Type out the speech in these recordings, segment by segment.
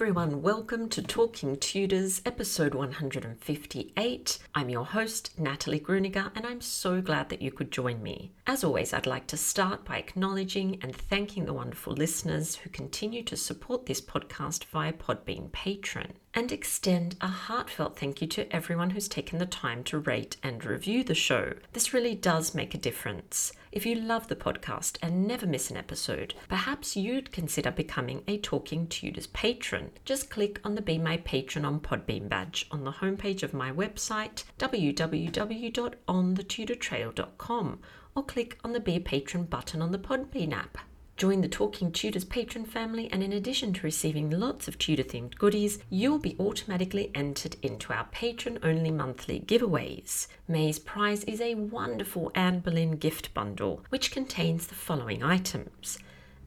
Everyone, welcome to Talking Tudors, episode 158. I'm your host, Natalie Grueninger, and I'm so glad that you could join me. As always, I'd like to start by acknowledging and thanking the wonderful listeners who continue to support this podcast via Podbean Patron and extend a heartfelt thank you to everyone who's taken the time to rate and review the show. This really does make a difference. If you love the podcast and never miss an episode, perhaps you'd consider becoming a Talking Tudors patron. Just click on the Be My Patron on Podbean badge on the homepage of my website, www.onthetudortrail.com, or click on the Be a Patron button on the Podbean app. Join the Talking Tudors patron family, and in addition to receiving lots of Tudor themed goodies, you'll be automatically entered into our patron only monthly giveaways. May's prize is a wonderful Anne Boleyn gift bundle, which contains the following items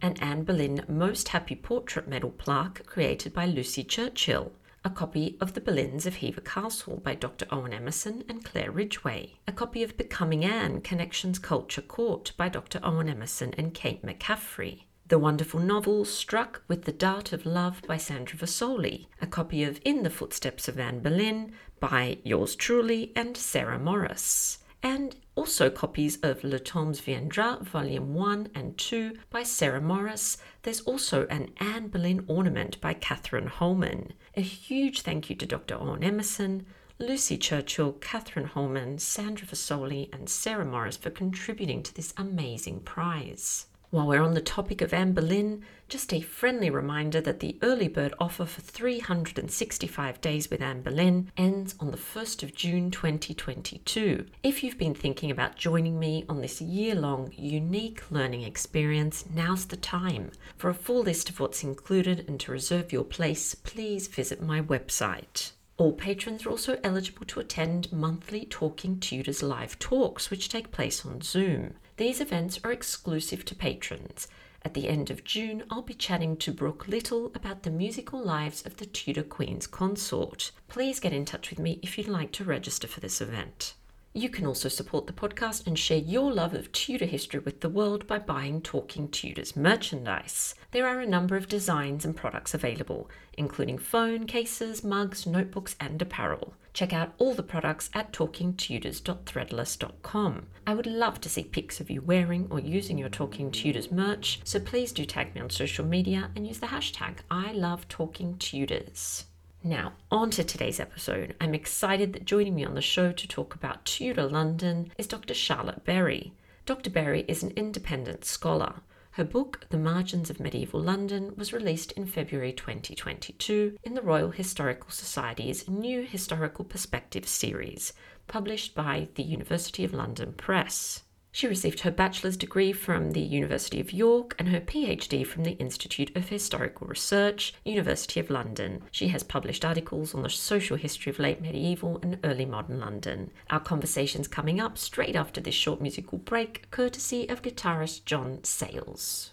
an Anne Boleyn Most Happy Portrait Medal plaque created by Lucy Churchill, a copy of The Boleyns of Hever Castle by Dr. Owen Emerson and Claire Ridgway, a copy of Becoming Anne Connections Culture Court by Dr. Owen Emerson and Kate McCaffrey, the wonderful novel Struck with the Dart of Love by Sandra Vasoli, a copy of In the Footsteps of Anne Boleyn by yours truly and Sarah Morris, and also copies of Le Temps Viendra, Volume 1 and 2 by Sarah Morris. There's also an Anne Boleyn ornament by Catherine Holman. A huge thank you to Dr. Owen Emerson, Lucy Churchill, Catherine Holman, Sandra Vasoli, and Sarah Morris for contributing to this amazing prize. While we're on the topic of Anne Boleyn, just a friendly reminder that the early bird offer for 365 days with Anne Boleyn ends on the 1st of June 2022. If you've been thinking about joining me on this year long unique learning experience, now's the time. For a full list of what's included and to reserve your place, please visit my website. All patrons are also eligible to attend monthly Talking Tudors live talks, which take place on Zoom. These events are exclusive to patrons. At the end of June, I'll be chatting to Brooke Little about the musical lives of the Tudor Queen's consort. Please get in touch with me if you'd like to register for this event. You can also support the podcast and share your love of Tudor history with the world by buying Talking Tudors merchandise. There are a number of designs and products available, including phone cases, mugs, notebooks, and apparel. Check out all the products at talkingtudors.threadless.com. I would love to see pics of you wearing or using your Talking Tudors merch, so please do tag me on social media and use the hashtag I love Talking Tudors. Now, on to today's episode. I'm excited that joining me on the show to talk about Tudor London is Dr. Charlotte Berry. Dr. Berry is an independent scholar. Her book, The Margins of Medieval London, was released in February 2022 in the Royal Historical Society's New Historical Perspectives series, published by the University of London Press. She received her bachelor's degree from the University of York and her PhD from the Institute of Historical Research, University of London. She has published articles on the social history of late medieval and early modern London. Our conversation's coming up straight after this short musical break, courtesy of guitarist John Sayles.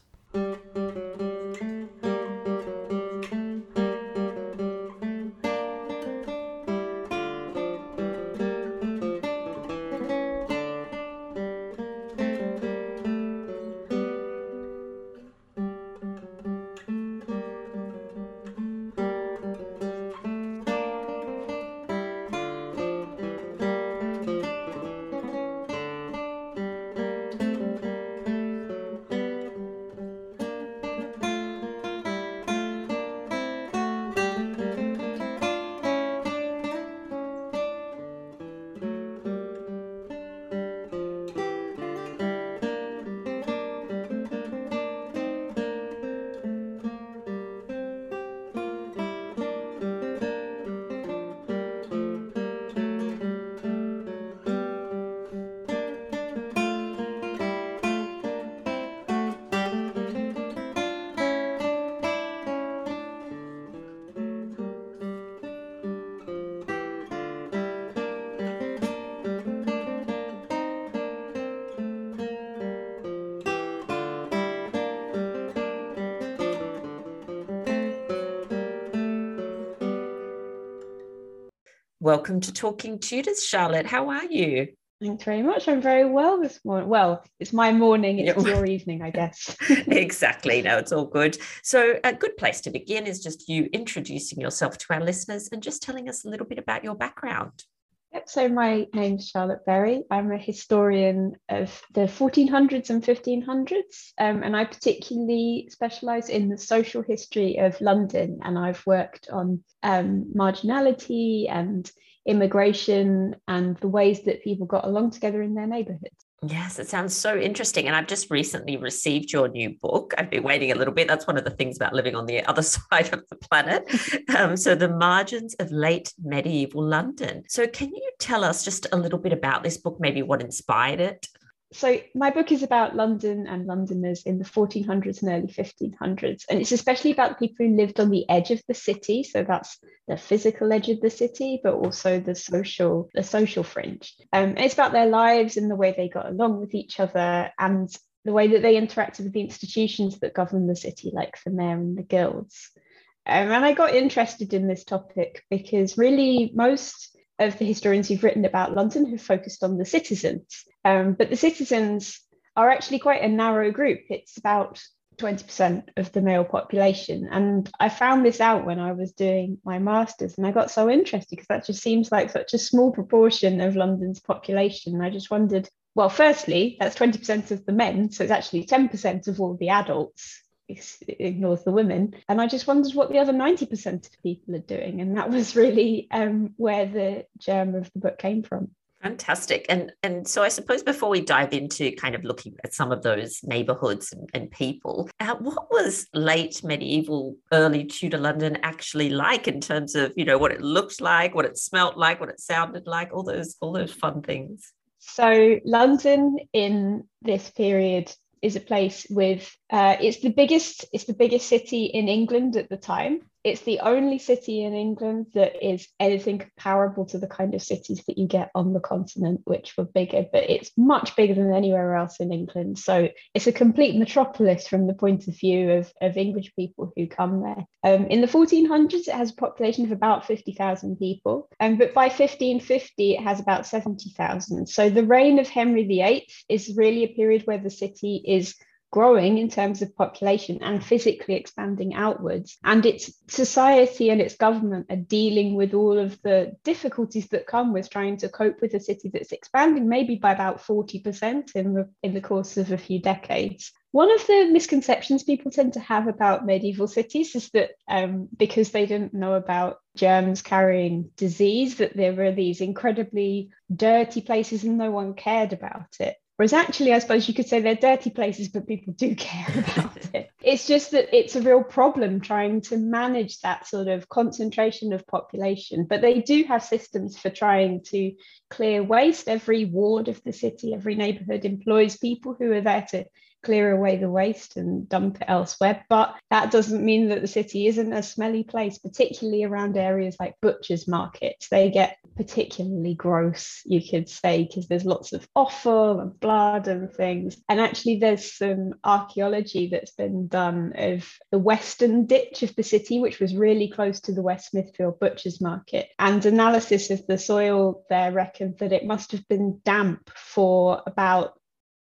Welcome to Talking Tudors, Charlotte. How are you? Thanks very much. I'm very well this morning. Well, it's my morning, it's your evening, I guess. exactly. No, it's all good. So, a good place to begin is just you introducing yourself to our listeners and just telling us a little bit about your background. So my name's Charlotte Berry. I'm a historian of the 1400s and 1500s, um, and I particularly specialise in the social history of London. And I've worked on um, marginality and immigration and the ways that people got along together in their neighborhoods. Yes, it sounds so interesting. And I've just recently received your new book. I've been waiting a little bit. That's one of the things about living on the other side of the planet. Um, so, The Margins of Late Medieval London. So, can you tell us just a little bit about this book, maybe what inspired it? So my book is about London and Londoners in the 1400s and early 1500s, and it's especially about people who lived on the edge of the city. So that's the physical edge of the city, but also the social, the social fringe. Um, it's about their lives and the way they got along with each other, and the way that they interacted with the institutions that govern the city, like the mayor and the guilds. Um, and I got interested in this topic because really most of the historians who've written about London have focused on the citizens. Um, but the citizens are actually quite a narrow group. It's about 20% of the male population. And I found this out when I was doing my master's, and I got so interested because that just seems like such a small proportion of London's population. And I just wondered well, firstly, that's 20% of the men, so it's actually 10% of all the adults ignores the women. And I just wondered what the other 90% of people are doing. And that was really um, where the germ of the book came from. Fantastic. And and so I suppose before we dive into kind of looking at some of those neighborhoods and, and people, uh, what was late medieval, early Tudor London actually like in terms of, you know, what it looked like, what it smelt like, what it sounded like, all those all those fun things? So London in this period is a place with uh, it's the biggest it's the biggest city in England at the time it's the only city in England that is anything comparable to the kind of cities that you get on the continent, which were bigger, but it's much bigger than anywhere else in England. So it's a complete metropolis from the point of view of, of English people who come there. Um, in the 1400s, it has a population of about 50,000 people, um, but by 1550, it has about 70,000. So the reign of Henry VIII is really a period where the city is growing in terms of population and physically expanding outwards. And its society and its government are dealing with all of the difficulties that come with trying to cope with a city that's expanding maybe by about 40% in the, in the course of a few decades. One of the misconceptions people tend to have about medieval cities is that um, because they didn't know about germs carrying disease, that there were these incredibly dirty places and no one cared about it. Whereas actually, I suppose you could say they're dirty places, but people do care about it. It's just that it's a real problem trying to manage that sort of concentration of population. But they do have systems for trying to clear waste. Every ward of the city, every neighborhood employs people who are there to clear away the waste and dump it elsewhere. But that doesn't mean that the city isn't a smelly place, particularly around areas like butchers' markets. They get particularly gross, you could say, because there's lots of offal and blood and things. And actually, there's some archaeology that's been done of the western ditch of the city, which was really close to the West Smithfield Butchers' Market. And analysis of the soil there reckoned that it must have been damp for about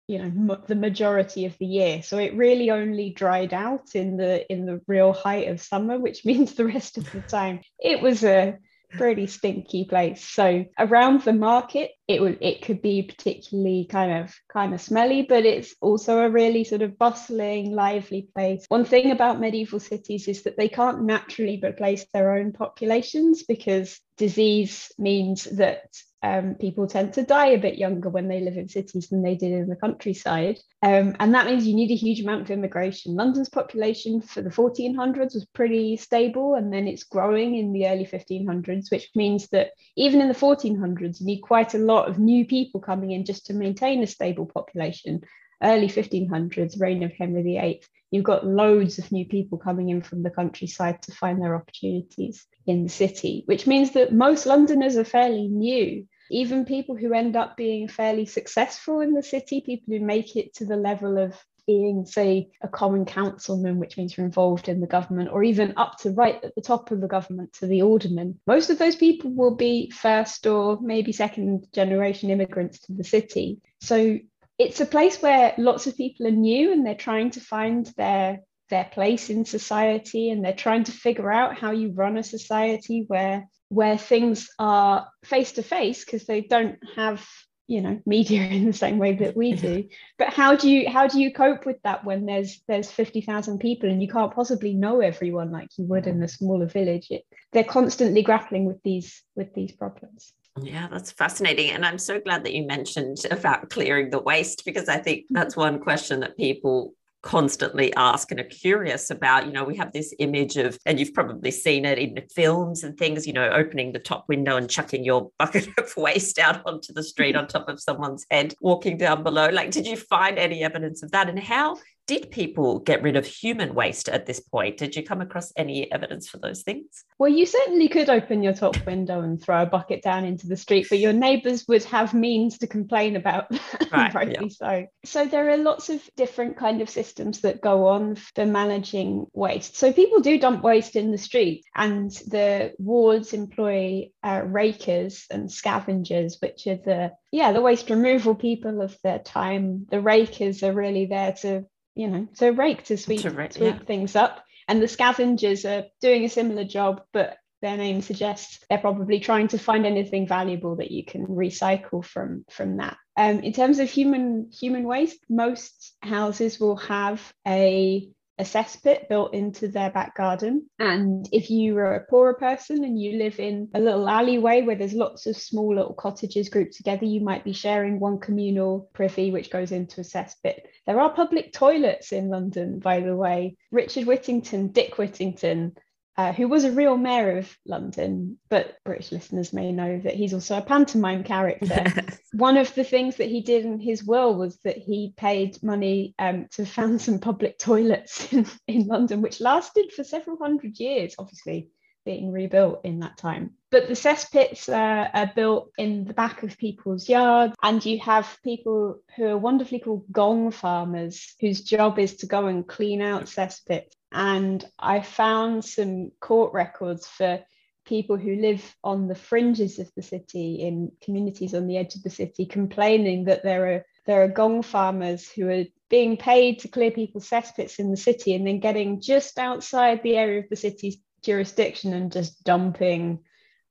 you know the majority of the year. So it really only dried out in the in the real height of summer which means the rest of the time. It was a pretty stinky place. So around the market it would it could be particularly kind of kind of smelly but it's also a really sort of bustling lively place. One thing about medieval cities is that they can't naturally replace their own populations because disease means that um, people tend to die a bit younger when they live in cities than they did in the countryside. Um, and that means you need a huge amount of immigration. London's population for the 1400s was pretty stable, and then it's growing in the early 1500s, which means that even in the 1400s, you need quite a lot of new people coming in just to maintain a stable population. Early 1500s, reign of Henry VIII, you've got loads of new people coming in from the countryside to find their opportunities in the city, which means that most Londoners are fairly new. Even people who end up being fairly successful in the city, people who make it to the level of being, say, a common councilman, which means you're involved in the government, or even up to right at the top of the government to the alderman, most of those people will be first or maybe second generation immigrants to the city. So it's a place where lots of people are new and they're trying to find their their place in society and they're trying to figure out how you run a society where where things are face to face because they don't have you know media in the same way that we do. But how do you how do you cope with that when there's there's 50,000 people and you can't possibly know everyone like you would in a smaller village? It, they're constantly grappling with these with these problems yeah, that's fascinating. And I'm so glad that you mentioned about clearing the waste because I think mm-hmm. that's one question that people constantly ask and are curious about. You know, we have this image of, and you've probably seen it in the films and things, you know, opening the top window and chucking your bucket of waste out onto the street on mm-hmm. top of someone's head, walking down below. Like, did you find any evidence of that? And how did people get rid of human waste at this point? Did you come across any evidence for those things? Well, you certainly could open your top window and throw a bucket down into the street, but your neighbours would have means to complain about. Right, rightly yeah. so. So there are lots of different kind of systems that go on for managing waste. So people do dump waste in the street, and the wards employ uh, rakers and scavengers, which are the yeah the waste removal people of their time. The rakers are really there to you know, to rake to sweep, to rake, sweep yeah. things up. And the scavengers are doing a similar job, but their name suggests they're probably trying to find anything valuable that you can recycle from from that. Um, in terms of human human waste, most houses will have a a cesspit built into their back garden. And if you are a poorer person and you live in a little alleyway where there's lots of small little cottages grouped together, you might be sharing one communal privy which goes into a cesspit. There are public toilets in London, by the way. Richard Whittington, Dick Whittington, uh, who was a real mayor of London, but British listeners may know that he's also a pantomime character. One of the things that he did in his will was that he paid money um, to found some public toilets in, in London, which lasted for several hundred years, obviously being rebuilt in that time. But the cesspits uh, are built in the back of people's yards, and you have people who are wonderfully called gong farmers, whose job is to go and clean out cesspits and I found some court records for people who live on the fringes of the city in communities on the edge of the city complaining that there are there are gong farmers who are being paid to clear people's cesspits in the city and then getting just outside the area of the city's jurisdiction and just dumping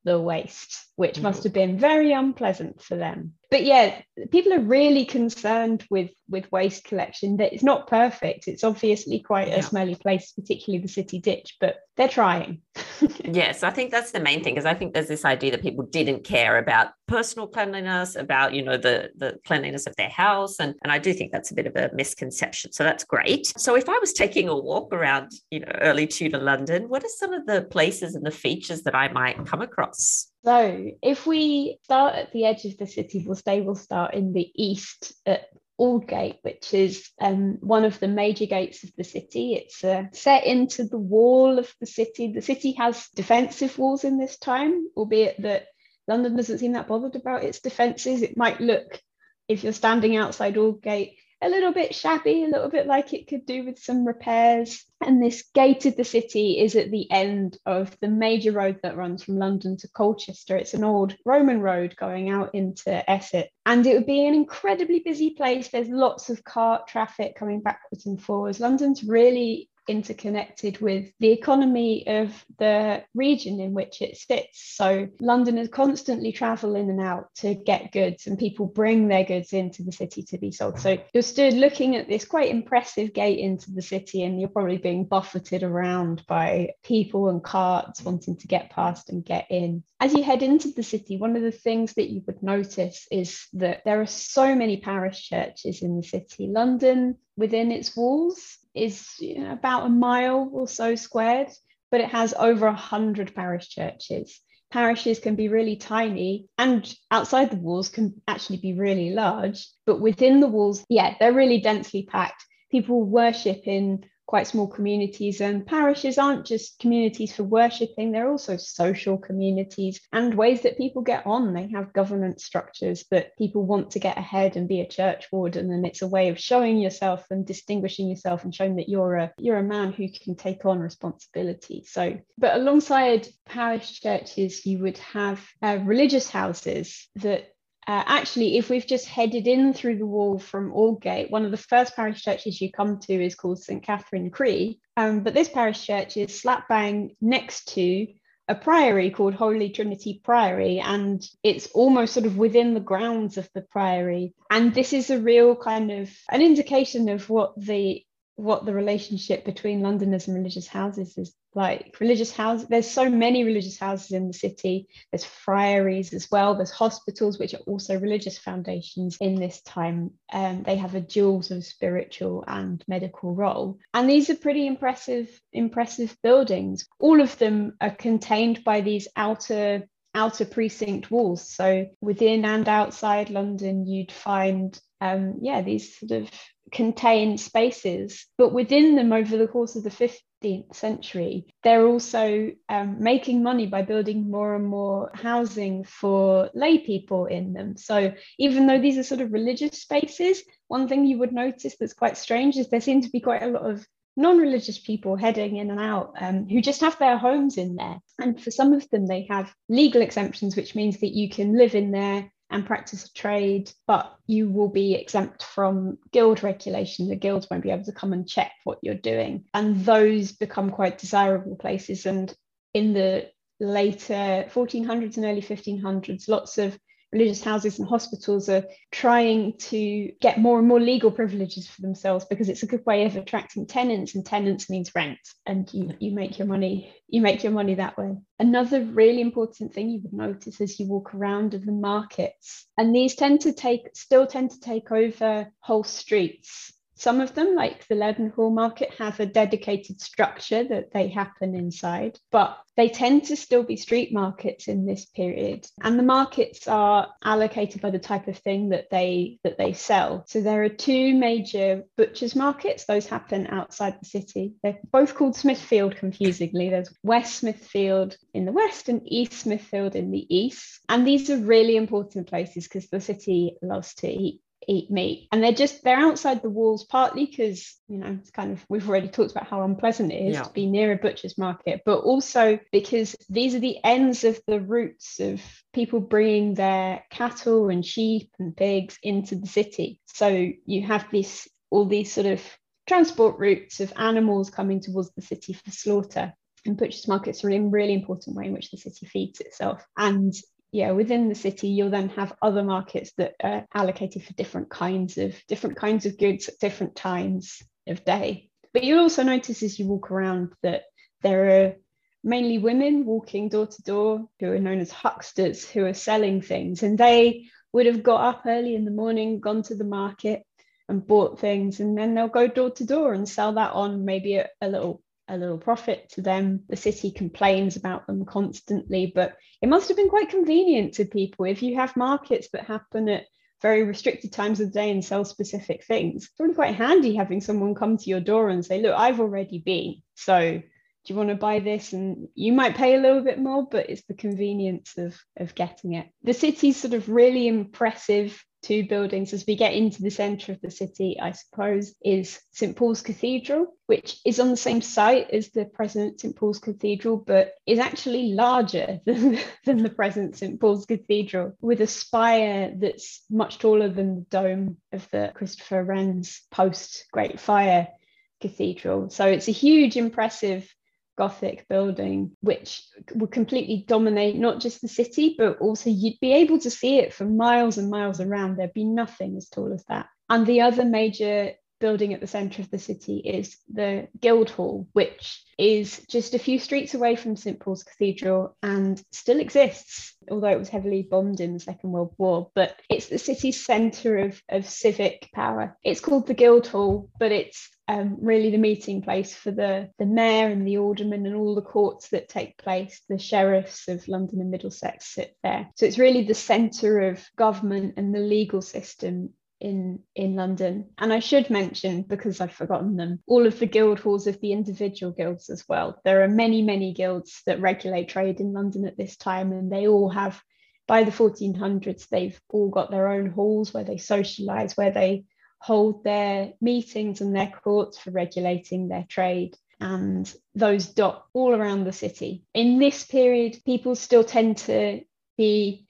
the waste, which must mm. have been very unpleasant for them. But yeah, people are really concerned with with waste collection. That it's not perfect. It's obviously quite yeah. a smelly place, particularly the city ditch, but they're trying. yes, I think that's the main thing because I think there's this idea that people didn't care about personal cleanliness, about you know the the cleanliness of their house, and and I do think that's a bit of a misconception. So that's great. So if I was taking a walk around, you know, early Tudor London, what are some of the places and the features that I might come across? So if we start at the edge of the city, we'll say we'll start in the east at Aldgate, which is um, one of the major gates of the city. It's uh, set into the wall of the city. The city has defensive walls in this time, albeit that London doesn't seem that bothered about its defences. It might look, if you're standing outside Aldgate, a little bit shabby, a little bit like it could do with some repairs. And this gate of the city is at the end of the major road that runs from London to Colchester. It's an old Roman road going out into Essex. And it would be an incredibly busy place. There's lots of cart traffic coming backwards and forwards. London's really interconnected with the economy of the region in which it sits. So Londoners constantly travel in and out to get goods, and people bring their goods into the city to be sold. So you're stood looking at this quite impressive gate into the city, and you're probably being buffeted around by people and carts wanting to get past and get in. As you head into the city, one of the things that you would notice is that there are so many parish churches in the city. London, within its walls, is you know, about a mile or so squared, but it has over a hundred parish churches. Parishes can be really tiny and outside the walls can actually be really large, but within the walls, yeah, they're really densely packed. People worship in quite small communities. And parishes aren't just communities for worshipping, they're also social communities and ways that people get on. They have governance structures that people want to get ahead and be a church warden. And it's a way of showing yourself and distinguishing yourself and showing that you're a you're a man who can take on responsibility. So, but alongside parish churches, you would have uh, religious houses that uh, actually, if we've just headed in through the wall from Aldgate, one of the first parish churches you come to is called St Katharine Cree. Um, but this parish church is slap bang next to a priory called Holy Trinity Priory, and it's almost sort of within the grounds of the priory. And this is a real kind of an indication of what the what the relationship between Londoners and religious houses is like. Religious houses, there's so many religious houses in the city. There's friaries as well. There's hospitals, which are also religious foundations in this time. Um, they have a dual sort of spiritual and medical role. And these are pretty impressive, impressive buildings. All of them are contained by these outer outer precinct walls. So within and outside London, you'd find um, yeah, these sort of contained spaces. But within them, over the course of the 15th century, they're also um, making money by building more and more housing for lay people in them. So even though these are sort of religious spaces, one thing you would notice that's quite strange is there seem to be quite a lot of non-religious people heading in and out um, who just have their homes in there and for some of them they have legal exemptions which means that you can live in there and practice a trade, but you will be exempt from guild regulation. The guilds won't be able to come and check what you're doing. And those become quite desirable places. And in the later 1400s and early 1500s, lots of religious houses and hospitals are trying to get more and more legal privileges for themselves because it's a good way of attracting tenants and tenants means rent and you, you make your money you make your money that way. Another really important thing you would notice as you walk around are the markets and these tend to take still tend to take over whole streets some of them, like the Leadenhall Market, have a dedicated structure that they happen inside, but they tend to still be street markets in this period. And the markets are allocated by the type of thing that they that they sell. So there are two major butchers markets. Those happen outside the city. They're both called Smithfield, confusingly. There's West Smithfield in the west and East Smithfield in the east. And these are really important places because the city loves to eat eat meat. And they're just they're outside the walls partly because you know it's kind of we've already talked about how unpleasant it is yeah. to be near a butcher's market but also because these are the ends of the routes of people bringing their cattle and sheep and pigs into the city. So you have this all these sort of transport routes of animals coming towards the city for slaughter. And butchers markets are a really important way in which the city feeds itself. And yeah within the city you'll then have other markets that are allocated for different kinds of different kinds of goods at different times of day. But you'll also notice as you walk around that there are mainly women walking door to door who are known as hucksters who are selling things. And they would have got up early in the morning gone to the market and bought things and then they'll go door to door and sell that on maybe a, a little a little profit to them. The city complains about them constantly, but it must have been quite convenient to people if you have markets that happen at very restricted times of the day and sell specific things. It's really quite handy having someone come to your door and say, Look, I've already been. So do you want to buy this? And you might pay a little bit more, but it's the convenience of, of getting it. The city's sort of really impressive two buildings as we get into the centre of the city, I suppose, is St Paul's Cathedral, which is on the same site as the present St Paul's Cathedral, but is actually larger than, than the present St Paul's Cathedral, with a spire that's much taller than the dome of the Christopher Wren's post Great Fire Cathedral. So it's a huge, impressive Gothic building, which would completely dominate not just the city, but also you'd be able to see it for miles and miles around. There'd be nothing as tall as that. And the other major building at the centre of the city is the Guildhall, which is just a few streets away from St Paul's Cathedral and still exists, although it was heavily bombed in the Second World War. But it's the city's centre of, of civic power. It's called the Guildhall, but it's um, really the meeting place for the, the mayor and the aldermen and all the courts that take place. The sheriffs of London and Middlesex sit there. So it's really the centre of government and the legal system in in London. And I should mention, because I've forgotten them, all of the guild halls of the individual guilds as well. There are many, many guilds that regulate trade in London at this time, and they all have, by the 1400s, they've all got their own halls where they socialise, where they hold their meetings and their courts for regulating their trade and those dot all around the city. In this period, people still tend to be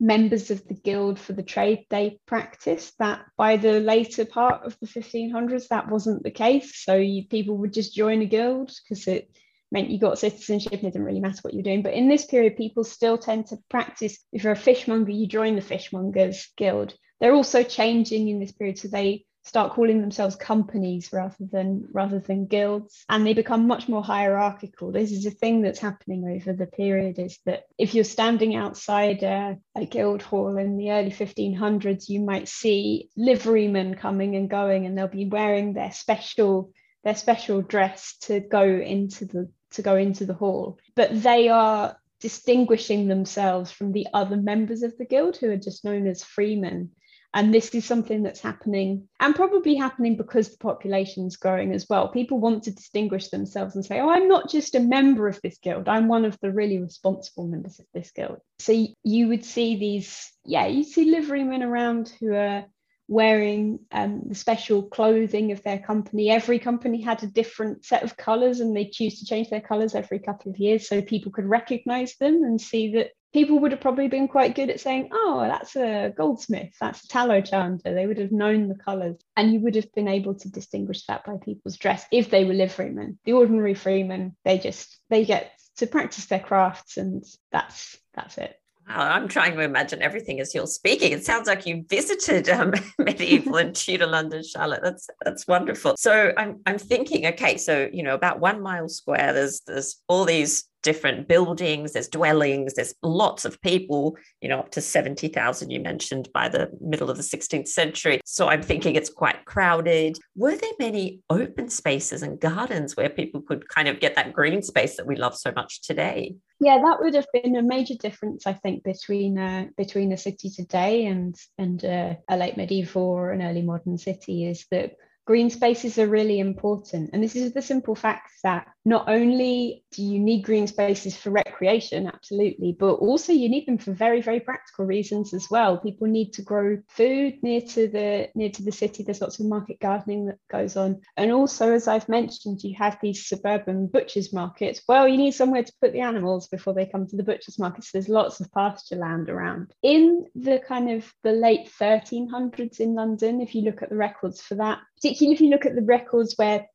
members of the guild for the trade they practiced that by the later part of the 1500s that wasn't the case. So you, people would just join a guild because it meant you got citizenship and it didn't really matter what you're doing. But in this period people still tend to practice. If you're a fishmonger you join the fishmongers guild. They're also changing in this period so they start calling themselves companies rather than rather than guilds and they become much more hierarchical. This is a thing that's happening over the period is that if you're standing outside a, a guild hall in the early 1500s you might see liverymen coming and going and they'll be wearing their special their special dress to go into the to go into the hall. But they are distinguishing themselves from the other members of the guild who are just known as freemen and this is something that's happening and probably happening because the population is growing as well. People want to distinguish themselves and say, oh, I'm not just a member of this guild, I'm one of the really responsible members of this guild. So you would see these, yeah, you see liverymen around who are wearing um, the special clothing of their company. Every company had a different set of colours and they choose to change their colours every couple of years so people could recognise them and see that people would have probably been quite good at saying, oh, that's a goldsmith, that's a tallow chandler. They would have known the colours and you would have been able to distinguish that by people's dress if they were liverymen. The ordinary freemen, they just they get to practice their crafts and that's that's it. I'm trying to imagine everything as you're speaking. It sounds like you visited um, medieval and Tudor London, Charlotte. That's that's wonderful. So I'm I'm thinking, okay, so you know, about one mile square, there's there's all these different buildings, there's dwellings, there's lots of people, you know, up to 70,000 you mentioned by the middle of the 16th century. So I'm thinking it's quite crowded. Were there many open spaces and gardens where people could kind of get that green space that we love so much today? Yeah, that would have been a major difference, I think, between uh, between a city today and and uh, a late medieval or an early modern city is that green spaces are really important. And this is the simple fact that not only do you need green spaces for recreation, absolutely, but also you need them for very, very practical reasons as well. People need to grow food near to the near to the city. There's lots of market gardening that goes on. And also, as I've mentioned, you have these suburban butchers markets. Well, you need somewhere to put the animals before they come to the butchers markets. So there's lots of pasture land around. In the kind of the late 1300s in London, if you look at the records for that, particularly if you look at the records where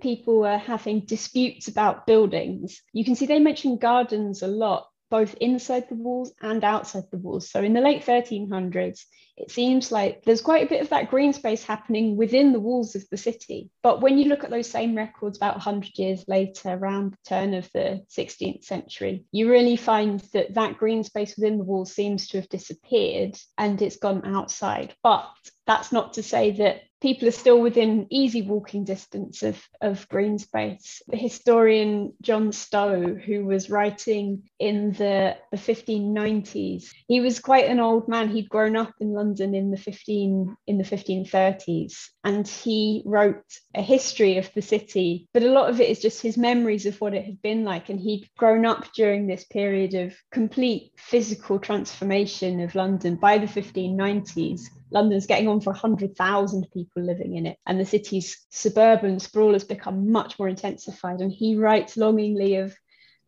people were having disputes about buildings, you can see they mention gardens a lot, both inside the walls and outside the walls. So in the late 1300s, it seems like there's quite a bit of that green space happening within the walls of the city. But when you look at those same records about 100 years later, around the turn of the 16th century, you really find that that green space within the walls seems to have disappeared and it's gone outside. But that's not to say that people are still within easy walking distance of, of green space. The historian John Stow, who was writing in the, the 1590s, he was quite an old man. He'd grown up in London in the 15 in the 1530s, and he wrote a history of the city. But a lot of it is just his memories of what it had been like, and he'd grown up during this period of complete physical transformation of London by the 1590s London's getting on for 100,000 people living in it, and the city's suburban sprawl has become much more intensified. And he writes longingly of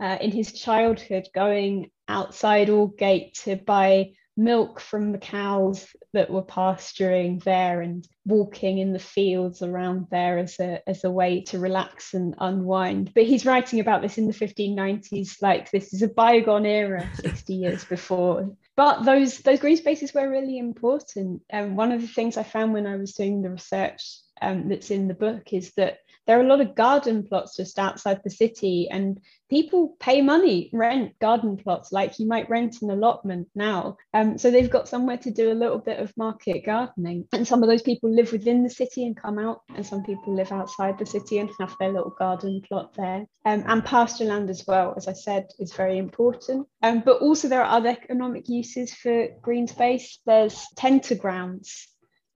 uh, in his childhood going outside Aldgate to buy milk from the cows that were pasturing there and walking in the fields around there as a as a way to relax and unwind but he's writing about this in the 1590s like this is a bygone era 60 years before but those those green spaces were really important. And um, one of the things i found when i was doing the research um, that's in the book is that there are a lot of garden plots just outside the city and people pay money rent garden plots like you might rent an allotment now. Um, so they've got somewhere to do a little bit of market gardening. And some of those people live within the city and come out and some people live outside the city and have their little garden plot there. Um, and pasture land as well as i said is very important. Um, but also there are other economic uses for green space. There's tenter grounds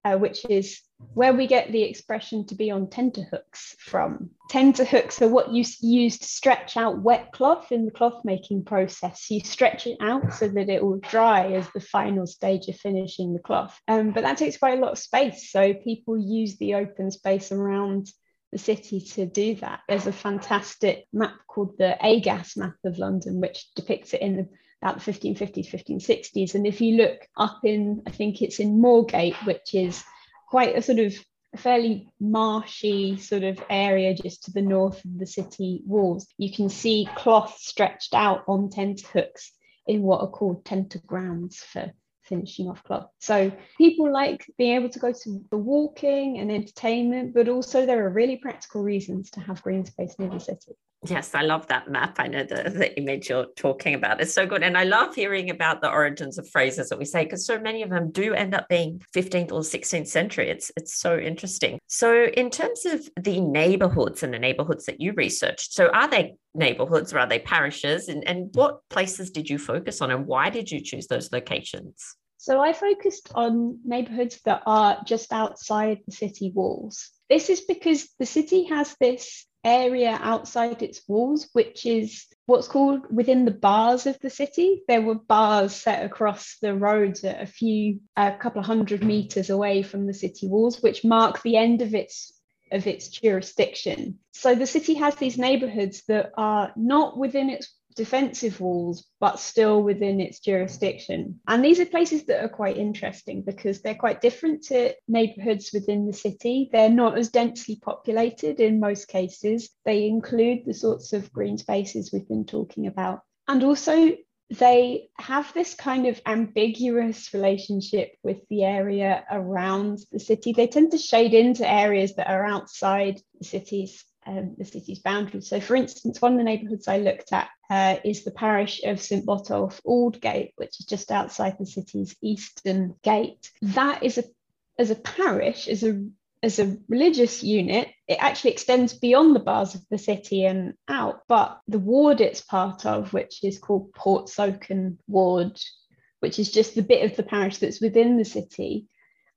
uh, which is where we get the expression to be on tenterhooks from. Tenterhooks are what you use to stretch out wet cloth in the cloth making process. You stretch it out so that it will dry as the final stage of finishing the cloth. Um, but that takes quite a lot of space. So people use the open space around the city to do that. There's a fantastic map called the AGAS map of London, which depicts it in the about the 1550s, 1560s. And if you look up in, I think it's in Moorgate, which is quite a sort of fairly marshy sort of area just to the north of the city walls, you can see cloth stretched out on tent hooks in what are called tentergrounds for finishing off cloth. So people like being able to go to the walking and entertainment, but also there are really practical reasons to have green space near the city. Yes, I love that map. I know the, the image you're talking about is so good. And I love hearing about the origins of phrases that we say, because so many of them do end up being 15th or 16th century. It's it's so interesting. So in terms of the neighborhoods and the neighborhoods that you researched, so are they neighborhoods or are they parishes? And, and what places did you focus on and why did you choose those locations? So I focused on neighborhoods that are just outside the city walls. This is because the city has this area outside its walls, which is what's called within the bars of the city. There were bars set across the roads a few, a couple of hundred meters away from the city walls, which mark the end of its of its jurisdiction. So the city has these neighborhoods that are not within its defensive walls, but still within its jurisdiction. And these are places that are quite interesting because they're quite different to neighborhoods within the city. They're not as densely populated in most cases. They include the sorts of green spaces we've been talking about. And also, they have this kind of ambiguous relationship with the area around the city. They tend to shade into areas that are outside the city's um, the city's boundaries. So, for instance, one of the neighbourhoods I looked at uh, is the parish of St Botolph Aldgate, which is just outside the city's eastern gate. That is a as a parish, as a as a religious unit, it actually extends beyond the bars of the city and out. But the ward it's part of, which is called Portsoken Ward, which is just the bit of the parish that's within the city,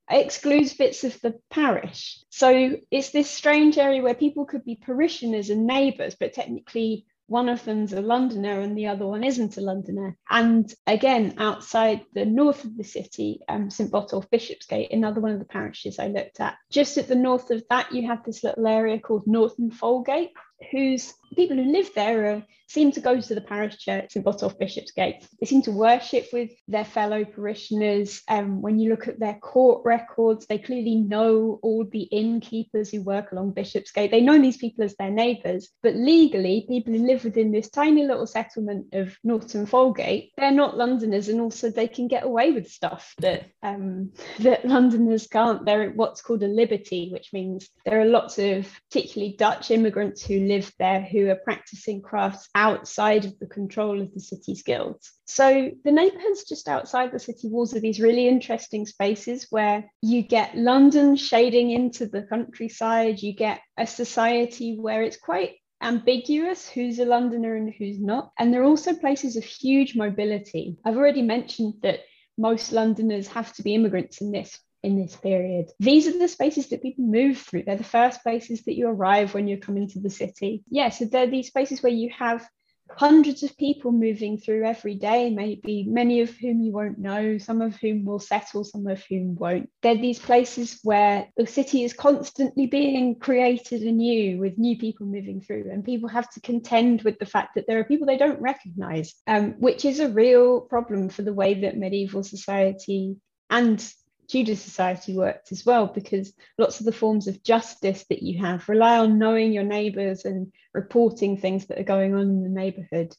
excludes bits of the parish. So it's this strange area where people could be parishioners and neighbours, but technically one of them's a Londoner and the other one isn't a Londoner. And again, outside the north of the city, um, St Botolph Bishopsgate, another one of the parishes I looked at. Just at the north of that, you have this little area called Norton Folgate, whose people who live there seem to go to the parish church in Botolph Bishopsgate. They seem to worship with their fellow parishioners. Um, when you look at their court records, they clearly know all the innkeepers who work along Bishopsgate. They know these people as their neighbours, but legally, people who live within this tiny little settlement of Norton Folgate, they're not Londoners, and also they can get away with stuff that um, that Londoners can't. They're what's called a liberty, which means there are lots of particularly Dutch immigrants who live there who are practicing crafts outside of the control of the city's guilds. So the neighbourhoods just outside the city walls are these really interesting spaces where you get London shading into the countryside, you get a society where it's quite ambiguous who's a Londoner and who's not. And they're also places of huge mobility. I've already mentioned that most Londoners have to be immigrants in this in this period. These are the spaces that people move through. They're the first places that you arrive when you're coming to the city. Yeah, so they're these spaces where you have hundreds of people moving through every day, maybe many of whom you won't know, some of whom will settle, some of whom won't. They're these places where the city is constantly being created anew with new people moving through, and people have to contend with the fact that there are people they don't recognize, um, which is a real problem for the way that medieval society and Tudor society worked as well, because lots of the forms of justice that you have rely on knowing your neighbours and reporting things that are going on in the neighbourhood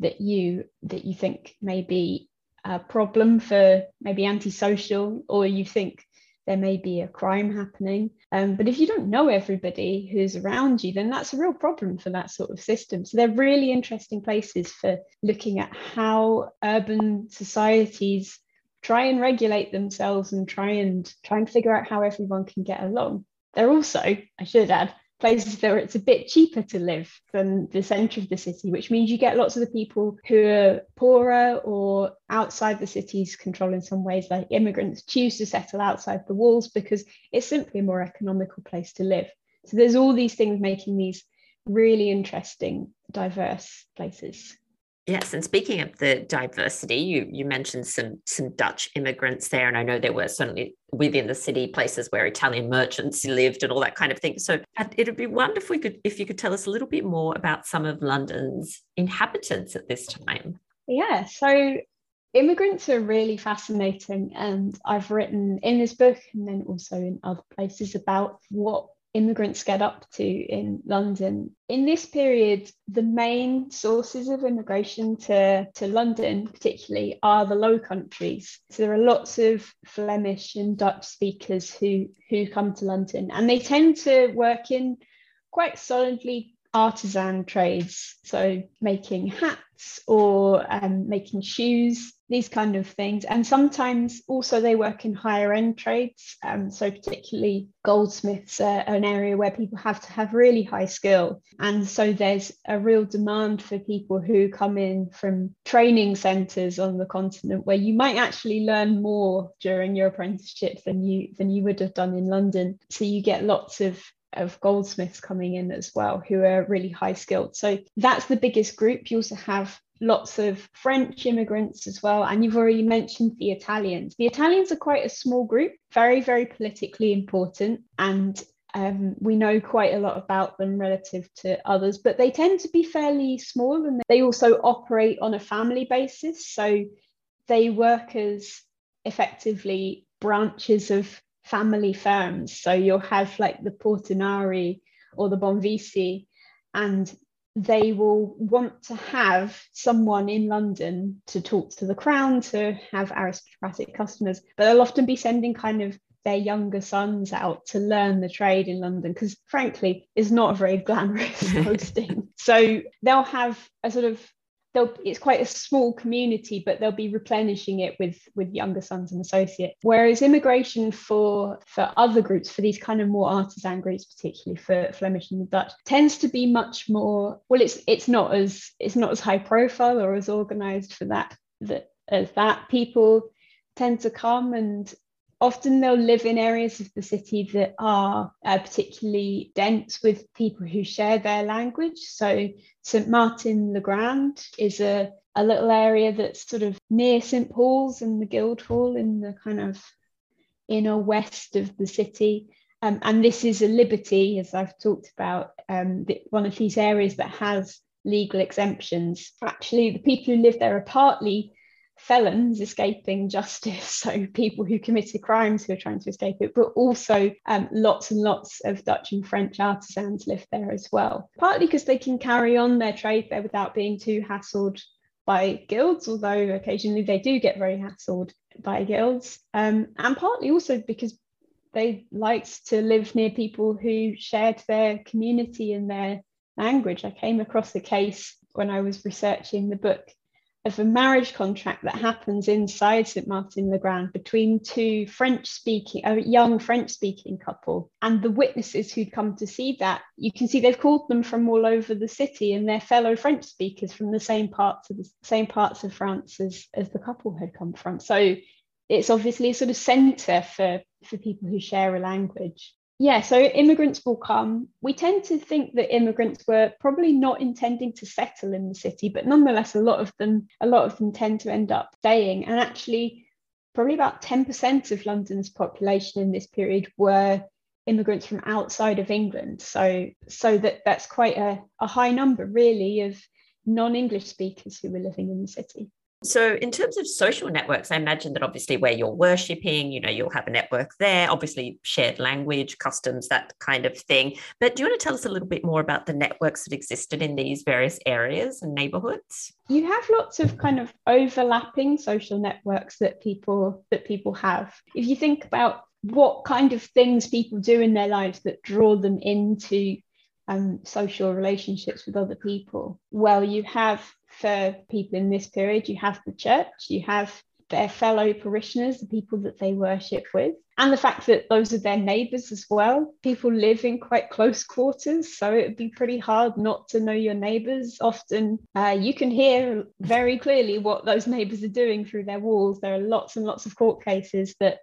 that you that you think may be a problem for maybe antisocial, or you think there may be a crime happening. Um, but if you don't know everybody who's around you, then that's a real problem for that sort of system. So they're really interesting places for looking at how urban societies try and regulate themselves and try and try and figure out how everyone can get along. They're also, I should add, places where it's a bit cheaper to live than the centre of the city, which means you get lots of the people who are poorer or outside the city's control in some ways, like immigrants choose to settle outside the walls because it's simply a more economical place to live. So there's all these things making these really interesting, diverse places. Yes, and speaking of the diversity, you you mentioned some some Dutch immigrants there, and I know there were certainly within the city places where Italian merchants lived and all that kind of thing. So it'd be wonderful if, could, if you could tell us a little bit more about some of London's inhabitants at this time. Yeah, so immigrants are really fascinating, and I've written in this book and then also in other places about what immigrants get up to in London. In this period, the main sources of immigration to, to London, particularly, are the Low Countries. So there are lots of Flemish and Dutch speakers who, who come to London, and they tend to work in quite solidly artisan trades, so making hats or um, making shoes, these kind of things. And sometimes also they work in higher end trades. Um, so, particularly goldsmiths are an area where people have to have really high skill. And so, there's a real demand for people who come in from training centres on the continent where you might actually learn more during your apprenticeship than you than you would have done in London. So you get lots of of goldsmiths coming in as well who are really high skilled. So that's the biggest group. You also have lots of French immigrants as well. And you've already mentioned the Italians. The Italians are quite a small group, very, very politically important. And um, we know quite a lot about them relative to others, but they tend to be fairly small and they also operate on a family basis. So they work as effectively branches of family firms. So you'll have like the Portinari or the Bonvisi, and they will want to have someone in London to talk to the crown, to have aristocratic customers, but they'll often be sending kind of their younger sons out to learn the trade in London because, frankly, it's not a very glamorous posting. so they'll have a sort of it's quite a small community but they'll be replenishing it with with younger sons and associates. Whereas immigration for for other groups for these kind of more artisan groups particularly for flemish and dutch tends to be much more well it's it's not as it's not as high profile or as organized for that that as that people tend to come and often they'll live in areas of the city that are uh, particularly dense with people who share their language. So St Martin le Grand is a, a little area that's sort of near St Paul's and the Guildhall in the kind of inner west of the city. Um, and this is a liberty, as I've talked about, um, the, one of these areas that has legal exemptions. Actually, the people who live there are partly felons escaping justice, so people who committed crimes who are trying to escape it, but also um, lots and lots of Dutch and French artisans live there as well. Partly because they can carry on their trade there without being too hassled by guilds, although occasionally they do get very hassled by guilds, um, and partly also because they liked to live near people who shared their community and their language. I came across a case when I was researching the book of a marriage contract that happens inside St Martin le Grand between two French speaking, a young French speaking couple. And the witnesses who'd come to see that, you can see they've called them from all over the city and they're fellow French speakers from the same parts of the same parts of France as, as the couple had come from. So it's obviously a sort of centre for, for people who share a language. Yeah, so immigrants will come. We tend to think that immigrants were probably not intending to settle in the city, but nonetheless, a lot of them, a lot of them tend to end up staying. And actually, probably about 10% of London's population in this period were immigrants from outside of England. So, so that that's quite a, a high number, really, of non-English speakers who were living in the city. So, in terms of social networks, I imagine that obviously where you're worshipping, you know, you'll have a network there, obviously shared language, customs, that kind of thing. But do you want to tell us a little bit more about the networks that existed in these various areas and neighborhoods? You have lots of kind of overlapping social networks that people that people have. If you think about what kind of things people do in their lives that draw them into um, social relationships with other people, well, you have for people in this period, you have the church, you have their fellow parishioners, the people that they worship with, and the fact that those are their neighbours as well. People live in quite close quarters, so it would be pretty hard not to know your neighbours. Often uh, you can hear very clearly what those neighbours are doing through their walls. There are lots and lots of court cases that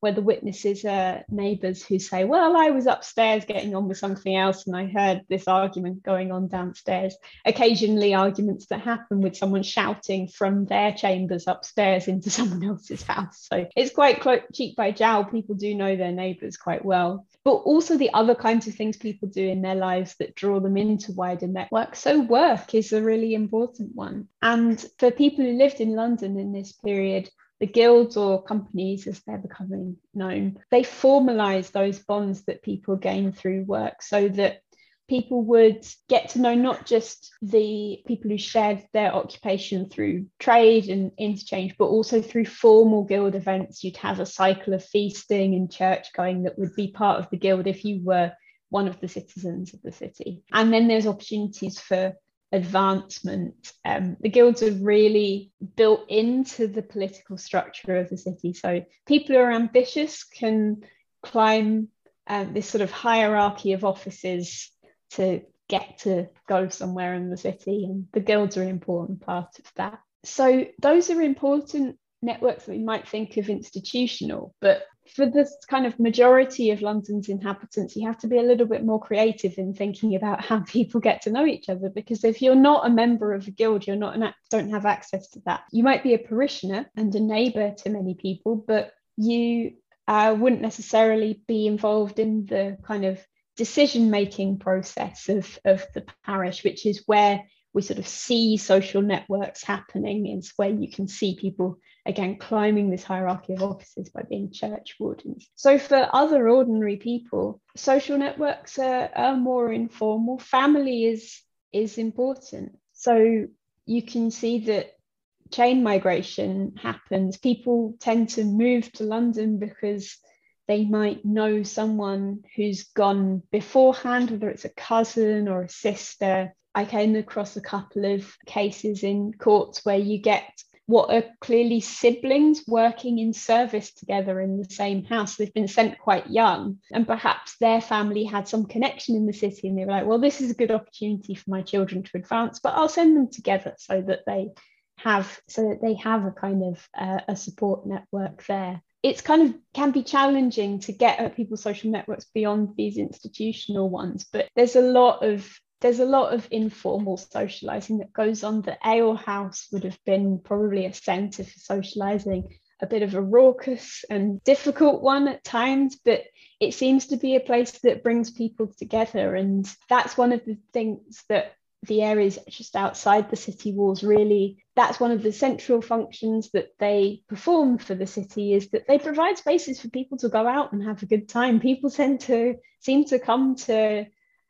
where the witnesses are neighbours who say, Well, I was upstairs getting on with something else and I heard this argument going on downstairs. Occasionally, arguments that happen with someone shouting from their chambers upstairs into someone else's house. So it's quite cheek by jowl. People do know their neighbours quite well. But also the other kinds of things people do in their lives that draw them into wider networks. So, work is a really important one. And for people who lived in London in this period, the guilds or companies as they're becoming known they formalize those bonds that people gain through work so that people would get to know not just the people who shared their occupation through trade and interchange but also through formal guild events. You'd have a cycle of feasting and church going that would be part of the guild if you were one of the citizens of the city. And then there's opportunities for advancement. Um, the guilds are really built into the political structure of the city. So people who are ambitious can climb um, this sort of hierarchy of offices to get to go somewhere in the city, and the guilds are an important part of that. So those are important networks that we might think of institutional, but for the kind of majority of London's inhabitants, you have to be a little bit more creative in thinking about how people get to know each other. Because if you're not a member of a guild, you're not an, don't have access to that. You might be a parishioner and a neighbour to many people, but you uh, wouldn't necessarily be involved in the kind of decision making process of, of the parish, which is where we sort of see social networks happening. It's where you can see people again climbing this hierarchy of offices by being church wardens. So for other ordinary people, social networks are, are more informal. Family is is important. So you can see that chain migration happens. People tend to move to London because they might know someone who's gone beforehand, whether it's a cousin or a sister. I came across a couple of cases in courts where you get what are clearly siblings working in service together in the same house. They've been sent quite young, and perhaps their family had some connection in the city, and they were like, "Well, this is a good opportunity for my children to advance, but I'll send them together so that they have so that they have a kind of uh, a support network there." It's kind of can be challenging to get at people's social networks beyond these institutional ones, but there's a lot of there's a lot of informal socializing that goes on. The ale house would have been probably a centre for socializing, a bit of a raucous and difficult one at times, but it seems to be a place that brings people together. And that's one of the things that the areas just outside the city walls really that's one of the central functions that they perform for the city is that they provide spaces for people to go out and have a good time people tend to seem to come to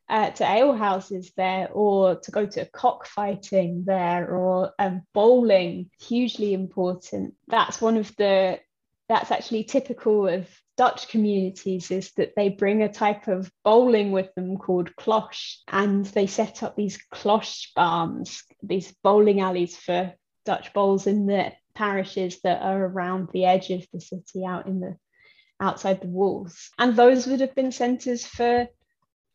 uh, to alehouses there or to go to cockfighting there or um, bowling hugely important. That's one of the that's actually typical of Dutch communities is that they bring a type of bowling with them called cloche and they set up these clochebaan, these bowling alleys for Dutch bowls in the parishes that are around the edge of the city out in the outside the walls. And those would have been centres for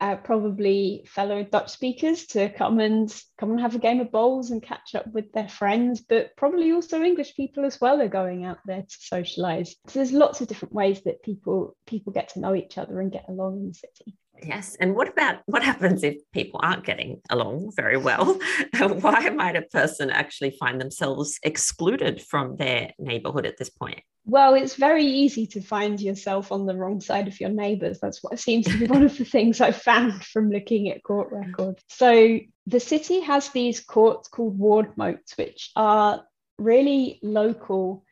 uh, probably fellow Dutch speakers to come and come and have a game of bowls and catch up with their friends, but probably also English people as well are going out there to socialise. So there's lots of different ways that people people get to know each other and get along in the city. Yes. And what about what happens if people aren't getting along very well? Why might a person actually find themselves excluded from their neighborhood at this point? Well, it's very easy to find yourself on the wrong side of your neighbors. That's what seems to be one of the things I've found from looking at court records. So the city has these courts called ward motes, which are really local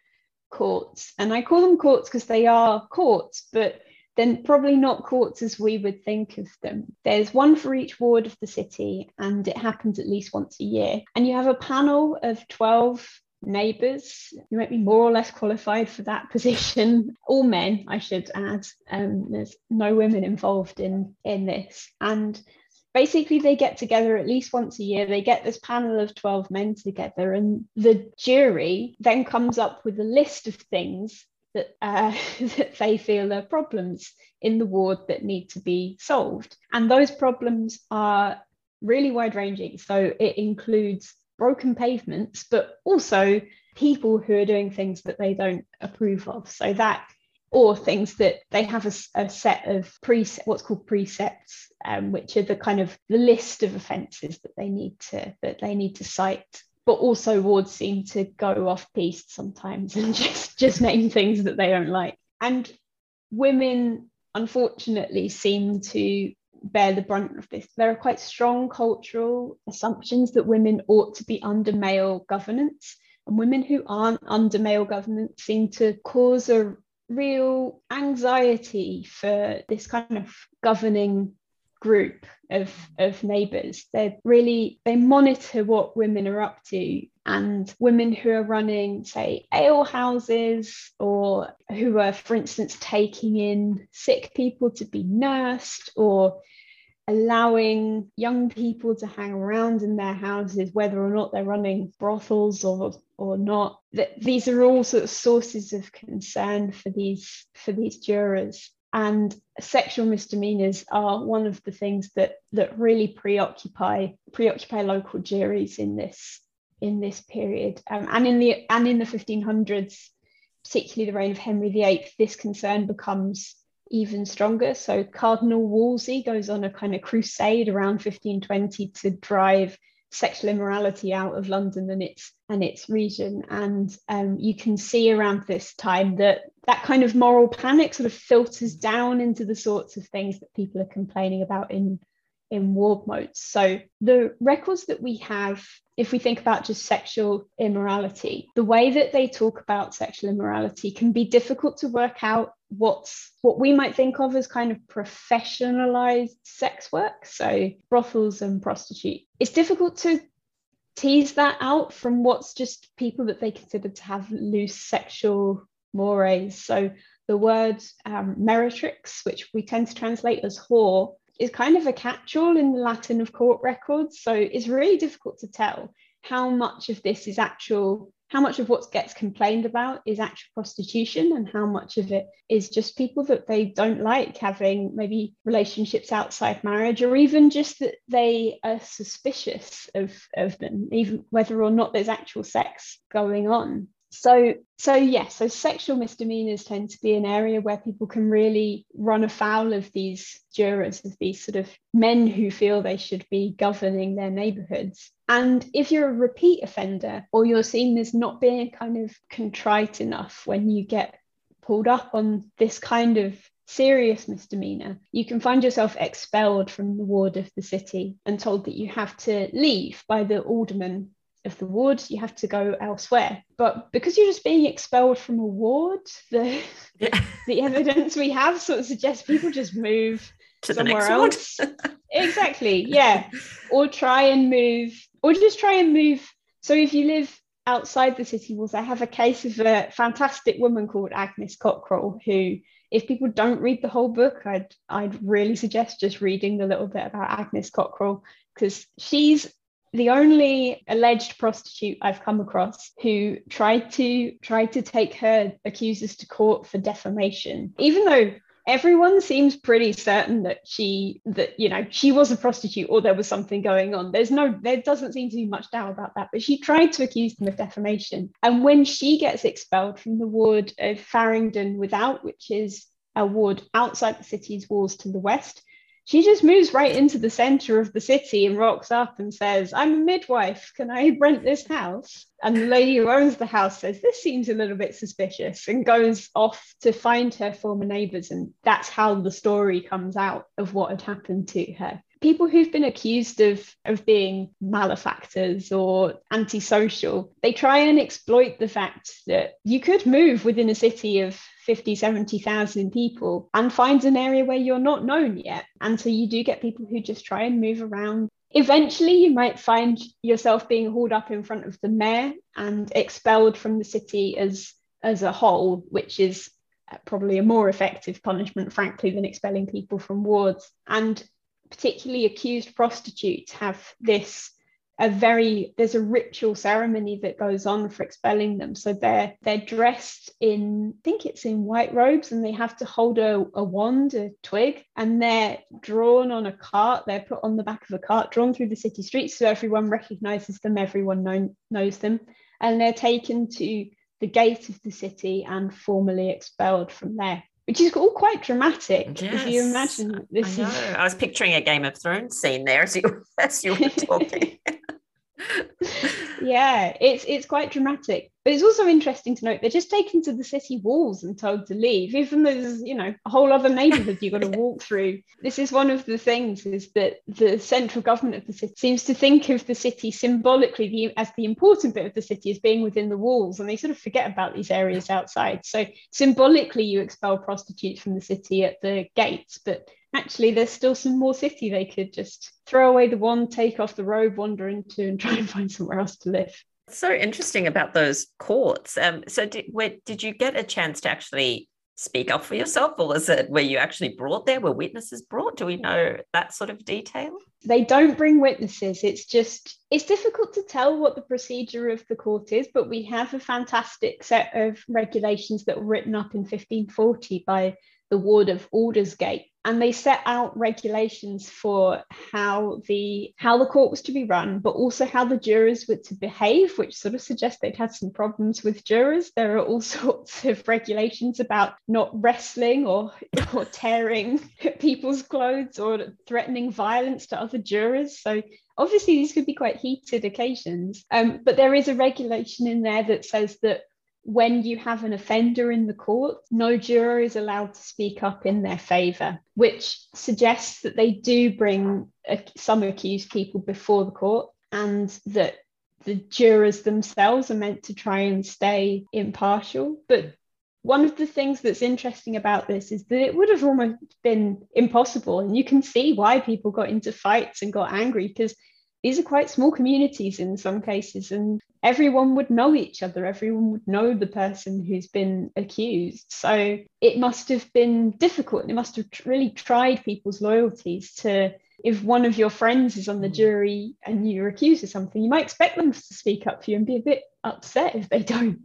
courts. And I call them courts because they are courts, but then probably not courts as we would think of them. There's one for each ward of the city, and it happens at least once a year. And you have a panel of 12 neighbours. You might be more or less qualified for that position. All men, I should add. Um, there's no women involved in, in this. And basically they get together at least once a year they get this panel of 12 men together and the jury then comes up with a list of things that, uh, that they feel are problems in the ward that need to be solved and those problems are really wide ranging so it includes broken pavements but also people who are doing things that they don't approve of. So that or things that they have a, a set of pre what's called precepts um, which are the kind of the list of offences that they need to that they need to cite but also wards seem to go off piste sometimes and just just name things that they don't like. And women unfortunately seem to bear the brunt of this. There are quite strong cultural assumptions that women ought to be under male governance and women who aren't under male governance seem to cause a real anxiety for this kind of governing group of, of neighbours. They really they monitor what women are up to and women who are running, say, ale houses or who are, for instance, taking in sick people to be nursed or allowing young people to hang around in their houses, whether or not they're running brothels or or not. That these are all sort of sources of concern for these for these jurors. And sexual misdemeanors are one of the things that that really preoccupy preoccupy local juries in this in this period. Um, and in the and in the 1500s, particularly the reign of Henry VIII, this concern becomes even stronger. So Cardinal Wolsey goes on a kind of crusade around 1520 to drive sexual immorality out of London and its and its region. And um, you can see around this time that that kind of moral panic sort of filters down into the sorts of things that people are complaining about in in ward motes. So the records that we have, if we think about just sexual immorality, the way that they talk about sexual immorality can be difficult to work out what's what we might think of as kind of professionalized sex work. So brothels and prostitute. It's difficult to tease that out from what's just people that they consider to have loose sexual mores. So the word um, meretrix, which we tend to translate as whore, is kind of a catch-all in the Latin of court records. So it's really difficult to tell how much of this is actual, how much of what gets complained about is actual prostitution and how much of it is just people that they don't like having maybe relationships outside marriage or even just that they are suspicious of, of them, even whether or not there's actual sex going on so so yes yeah, so sexual misdemeanors tend to be an area where people can really run afoul of these jurors of these sort of men who feel they should be governing their neighborhoods. And if you're a repeat offender or you're seen as not being kind of contrite enough when you get pulled up on this kind of serious misdemeanor, you can find yourself expelled from the ward of the city and told that you have to leave by the alderman of the ward, you have to go elsewhere. But because you're just being expelled from a ward, the yeah. the evidence we have sort of suggests people just move to somewhere else. exactly, yeah. Or try and move, or just try and move. So if you live outside the city walls, I have a case of a fantastic woman called Agnes Cockrell who if people don't read the whole book, I'd I'd really suggest just reading a little bit about Agnes Cockrell because she's the only alleged prostitute I've come across who tried to tried to take her accusers to court for defamation, even though everyone seems pretty certain that she that you know she was a prostitute or there was something going on there's no there doesn't seem to be much doubt about that. But she tried to accuse them of defamation. And when she gets expelled from the ward of farringdon without which is a ward outside the city's walls to the west she just moves right into the center of the city and rocks up and says, I'm a midwife. Can I rent this house? And the lady who owns the house says, This seems a little bit suspicious and goes off to find her former neighbors. And that's how the story comes out of what had happened to her people who've been accused of of being malefactors or antisocial they try and exploit the fact that you could move within a city of 50, 70,000 people and finds an area where you're not known yet. And so you do get people who just try and move around. Eventually, you might find yourself being hauled up in front of the mayor and expelled from the city as, as a whole, which is uh, probably a more effective punishment, frankly, than expelling people from wards. And particularly accused prostitutes have this a very there's a ritual ceremony that goes on for expelling them so they're they're dressed in i think it's in white robes and they have to hold a, a wand a twig and they're drawn on a cart they're put on the back of a cart drawn through the city streets so everyone recognizes them everyone know, knows them and they're taken to the gate of the city and formally expelled from there which is all quite dramatic. Yes, if you imagine this I, is... I was picturing a Game of Thrones scene there as you as you were talking. yeah, it's it's quite dramatic. But it's also interesting to note they're just taken to the city walls and told to leave, even though there's, you know, a whole other neighborhood you've got to walk through. This is one of the things is that the central government of the city seems to think of the city symbolically the, as the important bit of the city as being within the walls, and they sort of forget about these areas outside. So symbolically, you expel prostitutes from the city at the gates, but actually there's still some more city they could just throw away the wand, take off the robe, wander into, and try and find somewhere else to live It's so interesting about those courts. Um, so did where, did you get a chance to actually speak up for yourself, or was it were you actually brought there? Were witnesses brought? Do we know that sort of detail? They don't bring witnesses. It's just it's difficult to tell what the procedure of the court is, but we have a fantastic set of regulations that were written up in 1540 by the ward of Aldersgate and they set out regulations for how the how the court was to be run but also how the jurors were to behave which sort of suggests they'd had some problems with jurors. There are all sorts of regulations about not wrestling or or tearing people's clothes or threatening violence to other jurors. So obviously these could be quite heated occasions. Um, but there is a regulation in there that says that when you have an offender in the court, no juror is allowed to speak up in their favour, which suggests that they do bring some accused people before the court and that the jurors themselves are meant to try and stay impartial. But one of the things that's interesting about this is that it would have almost been impossible. And you can see why people got into fights and got angry because these are quite small communities in some cases and everyone would know each other everyone would know the person who's been accused so it must have been difficult it must have really tried people's loyalties to if one of your friends is on the mm. jury and you're accused of something you might expect them to speak up for you and be a bit upset if they don't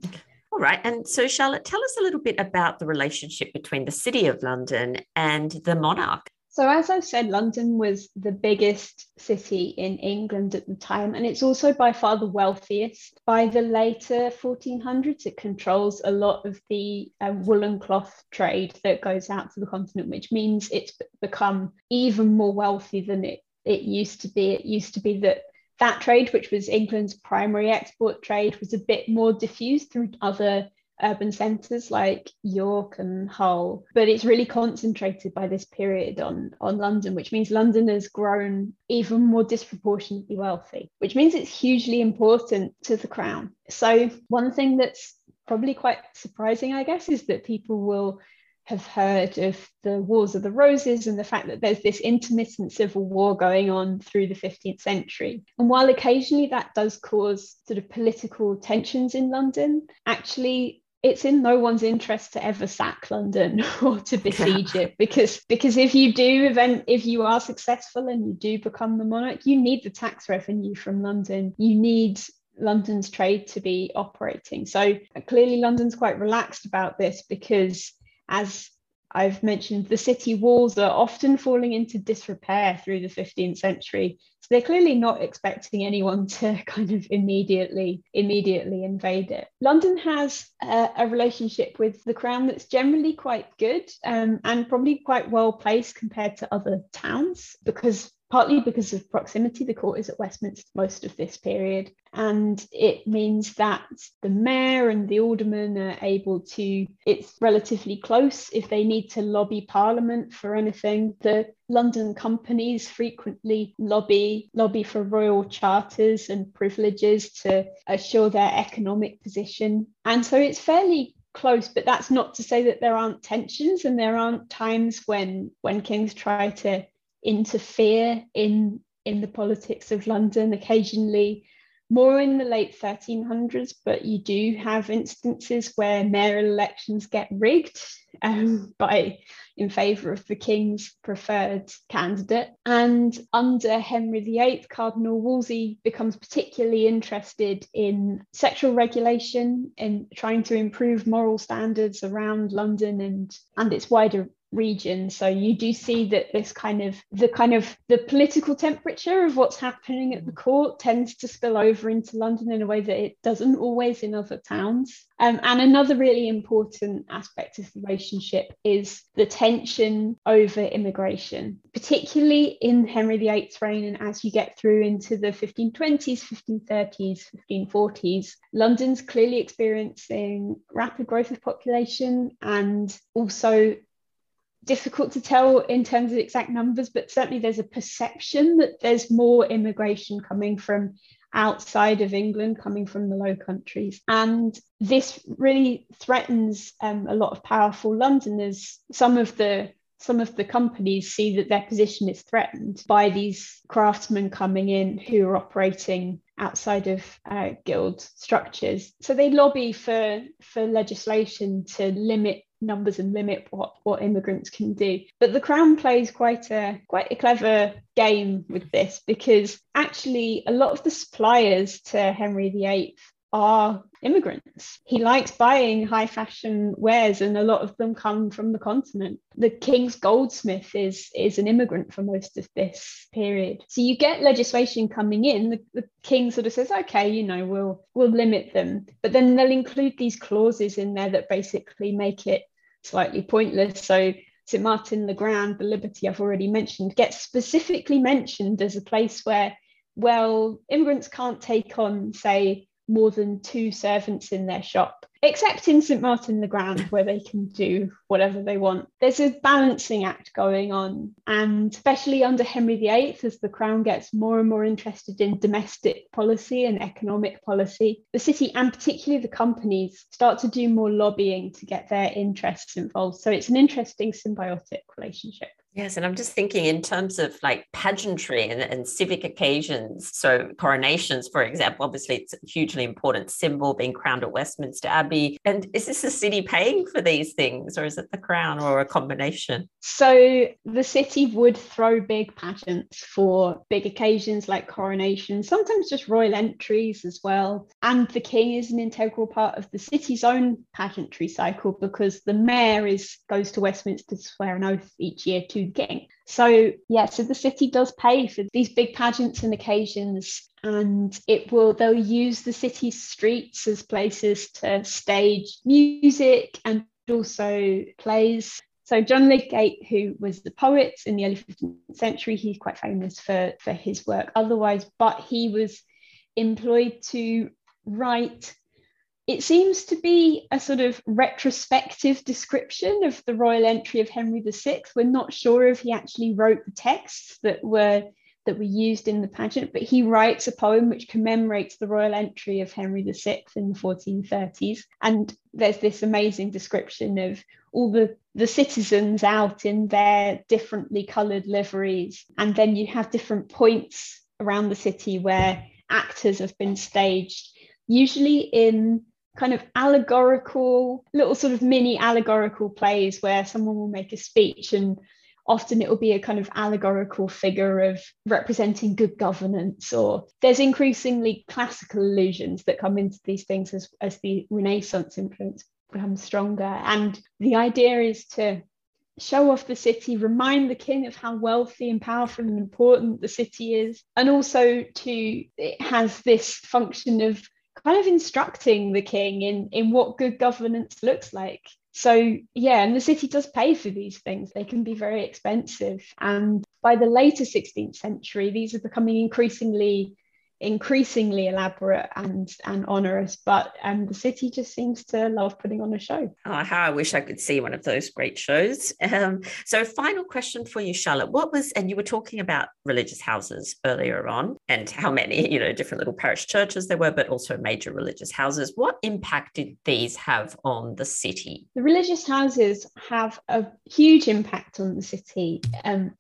all right. And so, Charlotte, tell us a little bit about the relationship between the City of London and the monarch. So, as I've said, London was the biggest city in England at the time, and it's also by far the wealthiest. By the later 1400s, it controls a lot of the uh, woolen cloth trade that goes out to the continent, which means it's become even more wealthy than it, it used to be. It used to be that that trade, which was England's primary export trade, was a bit more diffused through other urban centres like York and Hull, but it's really concentrated by this period on, on London, which means London has grown even more disproportionately wealthy, which means it's hugely important to the crown. So, one thing that's probably quite surprising, I guess, is that people will have heard of the Wars of the Roses and the fact that there's this intermittent civil war going on through the 15th century. And while occasionally that does cause sort of political tensions in London, actually it's in no one's interest to ever sack London or to besiege it because because if you do event if you are successful and you do become the monarch, you need the tax revenue from London. You need London's trade to be operating. So uh, clearly London's quite relaxed about this because as I've mentioned, the city walls are often falling into disrepair through the 15th century. So they're clearly not expecting anyone to kind of immediately immediately invade it. London has a, a relationship with the crown that's generally quite good um, and probably quite well placed compared to other towns because partly because of proximity. The court is at Westminster most of this period, and it means that the mayor and the aldermen are able to, it's relatively close if they need to lobby Parliament for anything. The London companies frequently lobby lobby for royal charters and privileges to assure their economic position. And so it's fairly close but that's not to say that there aren't tensions and there aren't times when when kings try to interfere in in the politics of London. Occasionally, more in the late 1300s, but you do have instances where mayoral elections get rigged um, by in favour of the king's preferred candidate. And under Henry VIII, Cardinal Wolsey becomes particularly interested in sexual regulation and trying to improve moral standards around London and, and its wider region. So you do see that this kind of the kind of the political temperature of what's happening at the court tends to spill over into london in a way that it doesn't always in other towns. Um, and another really important aspect of the relationship is the tension over immigration particularly in henry viii's reign and as you get through into the 1520s 1530s 1540s london's clearly experiencing rapid growth of population and also difficult to tell in terms of exact numbers, but certainly there's a perception that there's more immigration coming from outside of England, coming from the Low Countries. And this really threatens um, a lot of powerful Londoners. Some of the some of the companies see that their position is threatened by these craftsmen coming in who are operating outside of uh, guild structures. So they lobby for, for legislation to limit numbers and limit what what immigrants can do but the crown plays quite a quite a clever game with this because actually a lot of the suppliers to henry viii are immigrants. He likes buying high fashion wares, and a lot of them come from the continent. The king's goldsmith is, is an immigrant for most of this period. So you get legislation coming in. The, the king sort of says, okay, you know, we'll we'll limit them. But then they'll include these clauses in there that basically make it slightly pointless. So St. Martin le Grand, the Liberty I've already mentioned, gets specifically mentioned as a place where, well, immigrants can't take on, say, more than two servants in their shop, except in St Martin le Grand, where they can do whatever they want. There's a balancing act going on, and especially under Henry VIII, as the crown gets more and more interested in domestic policy and economic policy, the city and particularly the companies start to do more lobbying to get their interests involved. So it's an interesting symbiotic relationship. Yes, and I'm just thinking in terms of like pageantry and, and, civic occasions. So, coronations, for example, obviously it's a hugely important symbol being crowned at Westminster Abbey. And is this the city paying for these things, or is it the crown, or a combination? So, the city would throw big pageants for big occasions like coronations, sometimes just royal entries as well. And the king is an integral part of the city's own pageantry cycle because the mayor is goes to Westminster to swear an oath each year to king. So yeah, so the city does pay for these big pageants and occasions and it will they'll use the city streets as places to stage music and also plays so John Lydgate, who was the poet in the early 15th century, he's quite famous for, for his work otherwise, but he was employed to write it seems to be a sort of retrospective description of the royal entry of Henry VI. We're not sure if he actually wrote the texts that were that were used in the pageant, but he writes a poem which commemorates the royal entry of Henry VI in the 1430s. And there's this amazing description of all the, the citizens out in their differently coloured liveries. And then you have different points around the city where actors have been staged, usually in kind of allegorical, little sort of mini allegorical plays where someone will make a speech and often it will be a kind of allegorical figure of representing good governance or there's increasingly classical allusions that come into these things as, as the renaissance influence becomes stronger. And the idea is to show off the city remind the king of how wealthy and powerful and important the city is and also to it has this function of kind of instructing the king in in what good governance looks like. So yeah and the city does pay for these things. They can be very expensive. And by the later 16th century these are becoming increasingly increasingly elaborate and and onerous but um, the city just seems to love putting on a show. Oh how i wish i could see one of those great shows. Um, so final question for you charlotte. What was and you were talking about religious houses earlier on and how many you know different little parish churches there were but also major religious houses. What impact did these have on the city? The religious houses have a huge impact on the city. Um,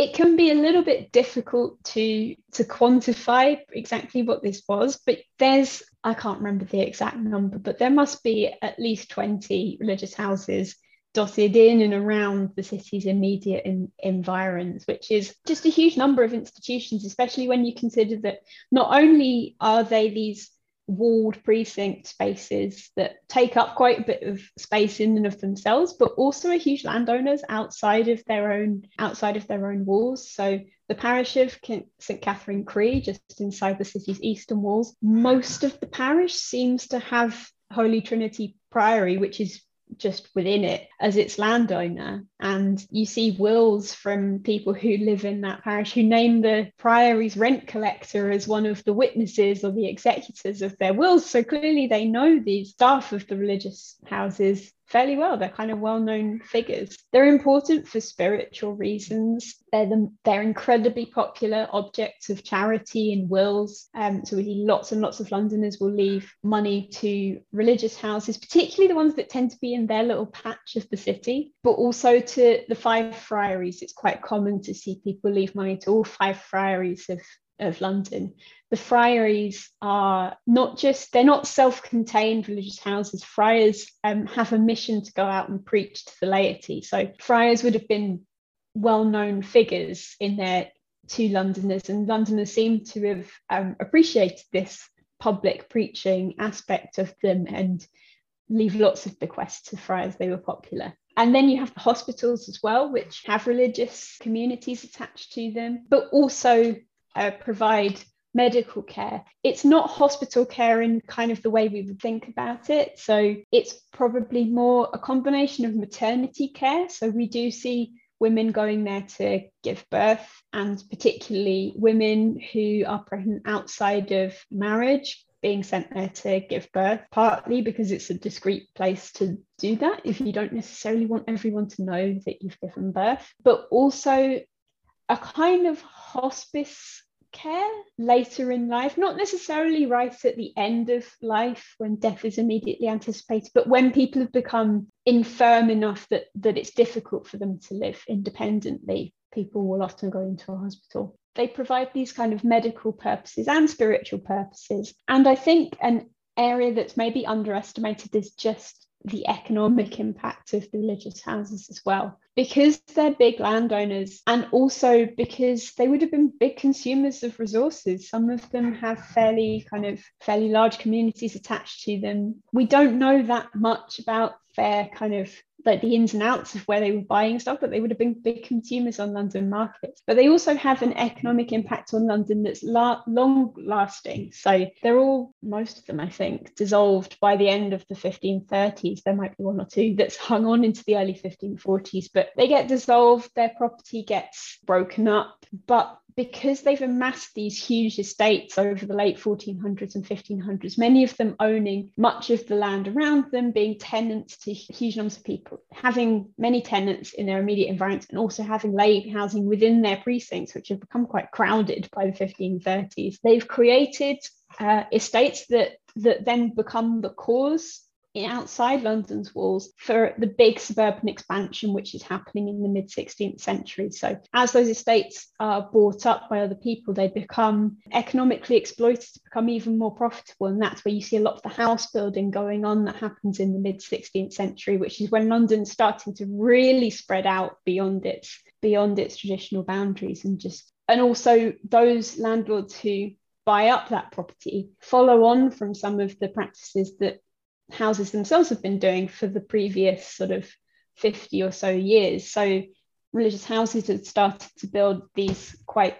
it can be a little bit difficult to to quantify exactly what this was, but there's I can't remember the exact number, but there must be at least 20 religious houses dotted in and around the city's immediate in, environs, which is just a huge number of institutions, especially when you consider that not only are they these walled precinct spaces that take up quite a bit of space in and of themselves but also are huge landowners outside of their own outside of their own walls. So the parish of St Katharine Cree just inside the city's eastern walls most of the parish seems to have holy trinity priory which is just within it as its landowner. And you see wills from people who live in that parish who name the priory's rent collector as one of the witnesses or the executors of their wills. So clearly they know the staff of the religious houses fairly well. They're kind of well-known figures. They're important for spiritual reasons. They're the, they're incredibly popular objects of charity in wills. Um, so we see lots and lots of Londoners will leave money to religious houses, particularly the ones that tend to be in their little patch of the city, but also to the five friaries. It's quite common to see people leave money to all five friaries of of London. The friaries are not just, they're not self contained religious houses. Friars um, have a mission to go out and preach to the laity. So friars would have been well known figures in their to Londoners, and Londoners seem to have um, appreciated this public preaching aspect of them and leave lots of bequests to friars. They were popular. And then you have the hospitals as well, which have religious communities attached to them, but also uh, provide medical care. It's not hospital care in kind of the way we would think about it. So it's probably more a combination of maternity care. So we do see women going there to give birth, and particularly women who are pregnant outside of marriage being sent there to give birth, partly because it's a discreet place to do that if you don't necessarily want everyone to know that you've given birth, but also a kind of hospice care later in life, not necessarily right at the end of life when death is immediately anticipated, but when people have become infirm enough that, that it's difficult for them to live independently, people will often go into a hospital. They provide these kind of medical purposes and spiritual purposes. And I think an area that's maybe underestimated is just the economic impact of religious houses as well because they're big landowners and also because they would have been big consumers of resources. Some of them have fairly kind of fairly large communities attached to them. We don't know that much about their kind of like the ins and outs of where they were buying stuff, but they would have been big consumers on London markets. But they also have an economic impact on London that's la- long lasting. So they're all, most of them, I think, dissolved by the end of the 1530s. There might be one or two that's hung on into the early 1540s, but they get dissolved, their property gets broken up. But because they've amassed these huge estates over the late 1400s and 1500s, many of them owning much of the land around them, being tenants to huge numbers of people, having many tenants in their immediate environment, and also having lay housing within their precincts, which have become quite crowded by the 1530s. They've created uh, estates that that then become the cause outside London's walls for the big suburban expansion which is happening in the mid 16th century. So, as those estates are bought up by other people, they become economically exploited to become even more profitable. And that's where you see a lot of the house building going on that happens in the mid 16th century, which is when London's starting to really spread out beyond its beyond its traditional boundaries and just and also those landlords who buy up that property follow on from some of the practices that houses themselves have been doing for the previous sort of 50 or so years. So religious houses had started to build these quite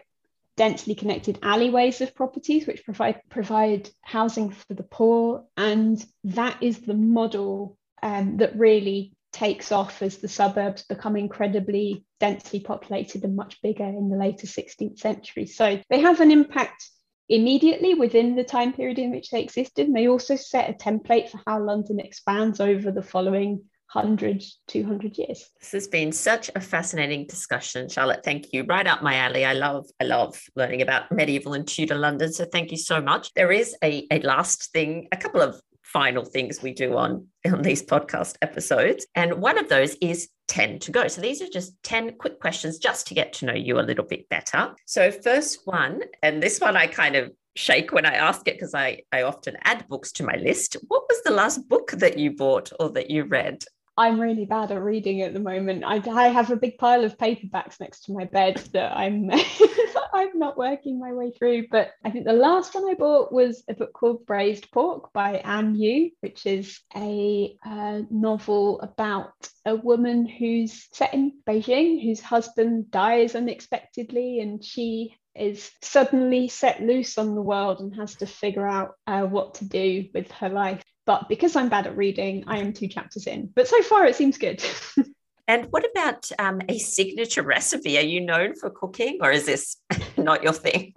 densely connected alleyways of properties which provide provide housing for the poor and that is the model um, that really takes off as the suburbs become incredibly densely populated and much bigger in the later 16th century so they have an impact immediately within the time period in which they existed. And they also set a template for how London expands over the following 100, 200 years. This has been such a fascinating discussion, Charlotte. Thank you. Right up my alley. I love, I love learning about medieval and Tudor London. So thank you so much. There is a, a last thing, a couple of final things we do on, on these podcast episodes. And one of those is 10 to go. So these are just 10 quick questions just to get to know you a little bit better. So, first one, and this one I kind of shake when I ask it because I, I often add books to my list. What was the last book that you bought or that you read? I'm really bad at reading at the moment. I, I have a big pile of paperbacks next to my bed that I'm I'm not working my way through. But I think the last one I bought was a book called Braised Pork by An Yu, which is a uh, novel about a woman who's set in Beijing, whose husband dies unexpectedly, and she is suddenly set loose on the world and has to figure out uh, what to do with her life. But because I'm bad at reading, I am two chapters in. But so far, it seems good. and what about um, a signature recipe? Are you known for cooking, or is this not your thing?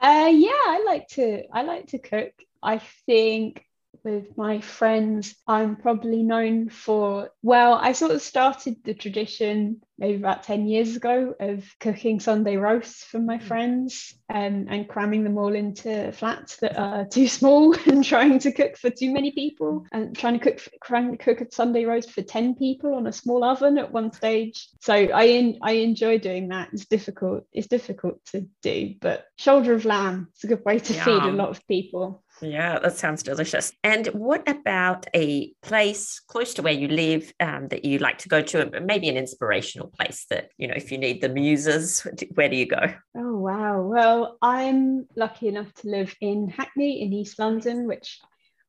Uh, yeah, I like to. I like to cook. I think with my friends, I'm probably known for, well, I sort of started the tradition maybe about 10 years ago of cooking Sunday roasts for my mm. friends um, and cramming them all into flats that are too small and trying to cook for too many people and trying to cook trying to cook a Sunday roast for 10 people on a small oven at one stage. So I in, I enjoy doing that. It's difficult. It's difficult to do, but shoulder of lamb is a good way to feed a lot of people. Yeah, that sounds delicious. And what about a place close to where you live um, that you like to go to, maybe an inspirational place that, you know, if you need the muses, where do you go? Oh, wow. Well, I'm lucky enough to live in Hackney in East London, which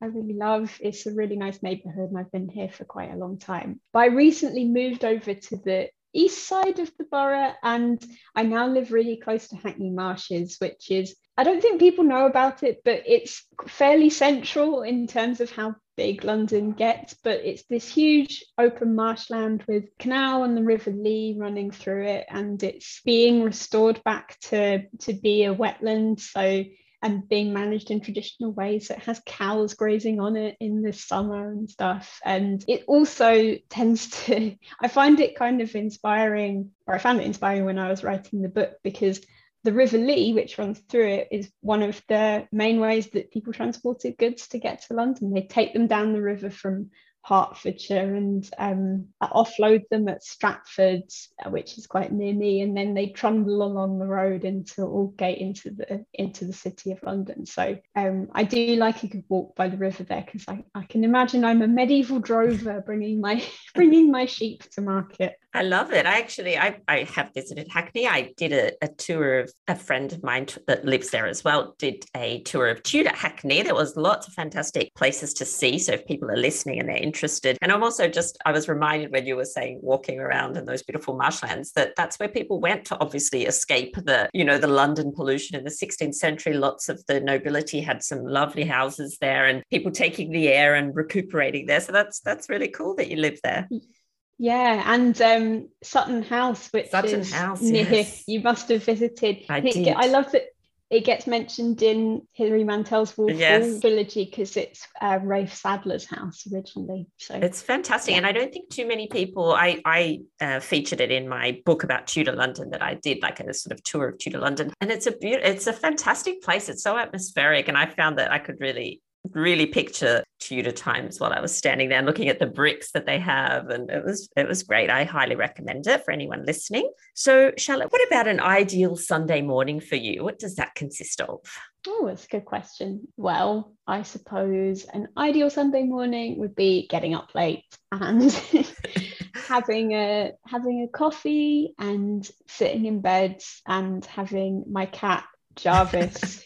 I really love. It's a really nice neighborhood and I've been here for quite a long time. But I recently moved over to the east side of the borough and I now live really close to Hackney Marshes, which is I don't think people know about it, but it's fairly central in terms of how big London gets. But it's this huge open marshland with canal and the River Lee running through it, and it's being restored back to to be a wetland. So and being managed in traditional ways. So it has cows grazing on it in the summer and stuff. And it also tends to, I find it kind of inspiring, or I found it inspiring when I was writing the book because the River Lee, which runs through it, is one of the main ways that people transported goods to get to London. They take them down the river from Hertfordshire and um, offload them at Stratford, uh, which is quite near me, and then they trundle along the road into Aldgate into the into the city of London. So um, I do like a good walk by the river there because I, I can imagine I'm a medieval drover bringing my bringing my sheep to market. I love it. I actually, I, I have visited Hackney. I did a, a tour of a friend of mine t- that lives there as well. Did a tour of Tudor Hackney. There was lots of fantastic places to see. So if people are listening and they're interested, and I'm also just, I was reminded when you were saying walking around in those beautiful marshlands that that's where people went to obviously escape the, you know, the London pollution in the 16th century. Lots of the nobility had some lovely houses there, and people taking the air and recuperating there. So that's that's really cool that you live there. Yeah, and um, Sutton House, which Sutton is House, near yes. you must have visited. I did. I love that it gets mentioned in Hilary Mantel's Wolf yes. Trilogy because it's uh, Rafe Sadler's house originally. So it's fantastic, yeah. and I don't think too many people. I I uh, featured it in my book about Tudor London that I did, like a sort of tour of Tudor London, and it's a beautiful, it's a fantastic place. It's so atmospheric, and I found that I could really really picture Tudor times while I was standing there looking at the bricks that they have. And it was it was great. I highly recommend it for anyone listening. So Charlotte, what about an ideal Sunday morning for you? What does that consist of? Oh, that's a good question. Well, I suppose an ideal Sunday morning would be getting up late and having a having a coffee and sitting in bed and having my cat Jarvis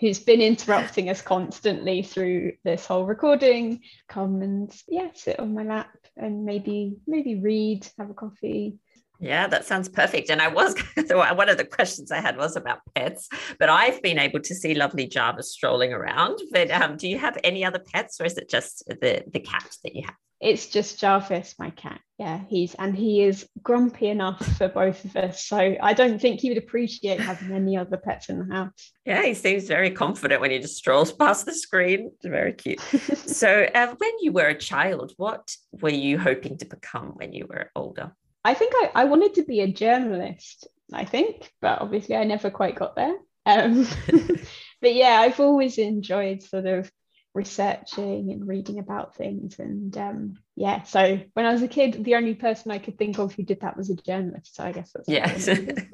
who's been interrupting us constantly through this whole recording come and yeah sit on my lap and maybe maybe read have a coffee yeah, that sounds perfect. And I was one of the questions I had was about pets, but I've been able to see lovely Jarvis strolling around. But um, do you have any other pets, or is it just the the cat that you have? It's just Jarvis, my cat. Yeah, he's and he is grumpy enough for both of us. So I don't think he would appreciate having any other pets in the house. Yeah, he seems very confident when he just strolls past the screen. It's very cute. so, uh, when you were a child, what were you hoping to become when you were older? I think I, I wanted to be a journalist. I think, but obviously I never quite got there. Um, but yeah, I've always enjoyed sort of researching and reading about things. And um, yeah, so when I was a kid, the only person I could think of who did that was a journalist. So I guess that's yes,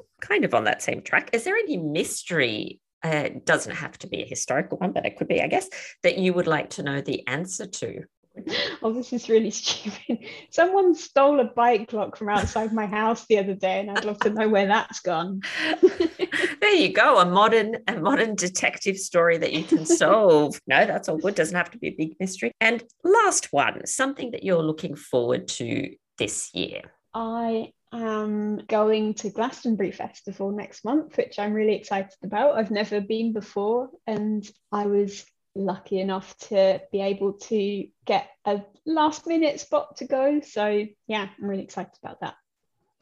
kind of on that same track. Is there any mystery? Uh, doesn't have to be a historical one, but it could be, I guess, that you would like to know the answer to. oh, this is really stupid. Someone stole a bike lock from outside my house the other day, and I'd love to know where that's gone. there you go, a modern, a modern detective story that you can solve. no, that's all good. Doesn't have to be a big mystery. And last one, something that you're looking forward to this year. I am going to Glastonbury Festival next month, which I'm really excited about. I've never been before, and I was lucky enough to be able to get a last minute spot to go. So, yeah, I'm really excited about that.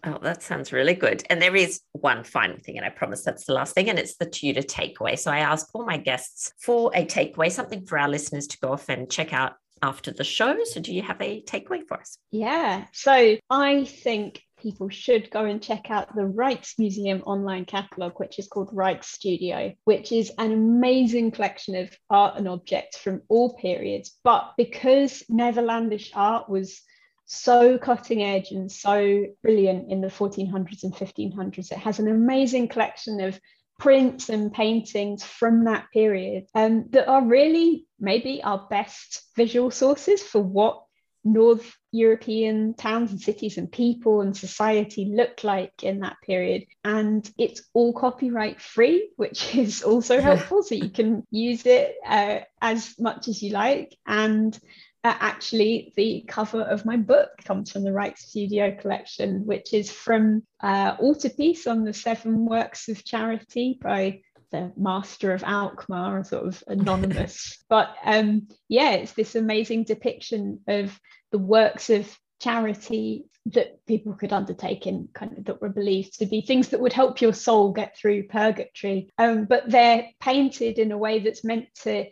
Oh, that sounds really good. And there is one final thing, and I promise that's the last thing, and it's the Tudor takeaway. So I ask all my guests for a takeaway, something for our listeners to go off and check out after the show. So, do you have a takeaway for us? Yeah. So, I think people should go and check out the Rijksmuseum online catalogue, which is called Rijksstudio, which is an amazing collection of art and objects from all periods. But because Netherlandish art was so cutting edge and so brilliant in the 1400s and 1500s, it has an amazing collection of prints and paintings from that period um, that are really maybe our best visual sources for what North European towns and cities and people and society looked like in that period. And it's all copyright free, which is also helpful. so you can use it uh, as much as you like. And uh, actually, the cover of my book comes from the Rijksstudio collection, which is from uh, Altarpiece on the Seven Works of Charity by the master of Alkmaar, sort of anonymous. but um, yeah, it's this amazing depiction of the works of charity that people could undertake in kind of that were believed to be things that would help your soul get through purgatory. Um, but they're painted in a way that's meant to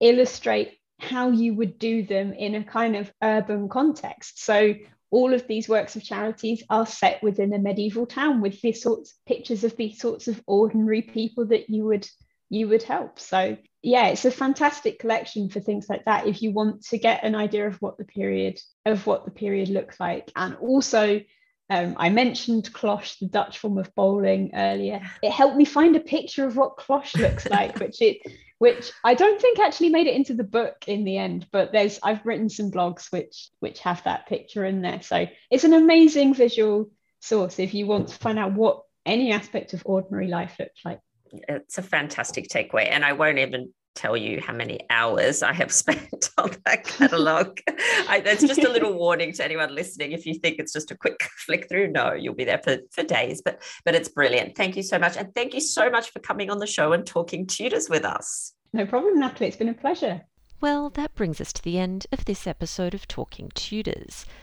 illustrate how you would do them in a kind of urban context. So all of these works of charities are set within a medieval town with these sorts of pictures of these sorts of ordinary people that you would you would help. So yeah it's a fantastic collection for things like that if you want to get an idea of what the period of what the period looks like. And also um, I mentioned cloche, the Dutch form of bowling earlier. It helped me find a picture of what cloche looks like, which it which I don't think actually made it into the book in the end, but there's I've written some blogs which which have that picture in there. So it's an amazing visual source if you want to find out what any aspect of ordinary life looks like. It's a fantastic takeaway. And I won't even tell you how many hours I have spent on that catalogue. That's just a little warning to anyone listening. If you think it's just a quick flick through, no, you'll be there for, for days. But but it's brilliant. Thank you so much. And thank you so much for coming on the show and talking Tudors with us. No problem, Natalie. It's been a pleasure. Well, that brings us to the end of this episode of Talking Tudors.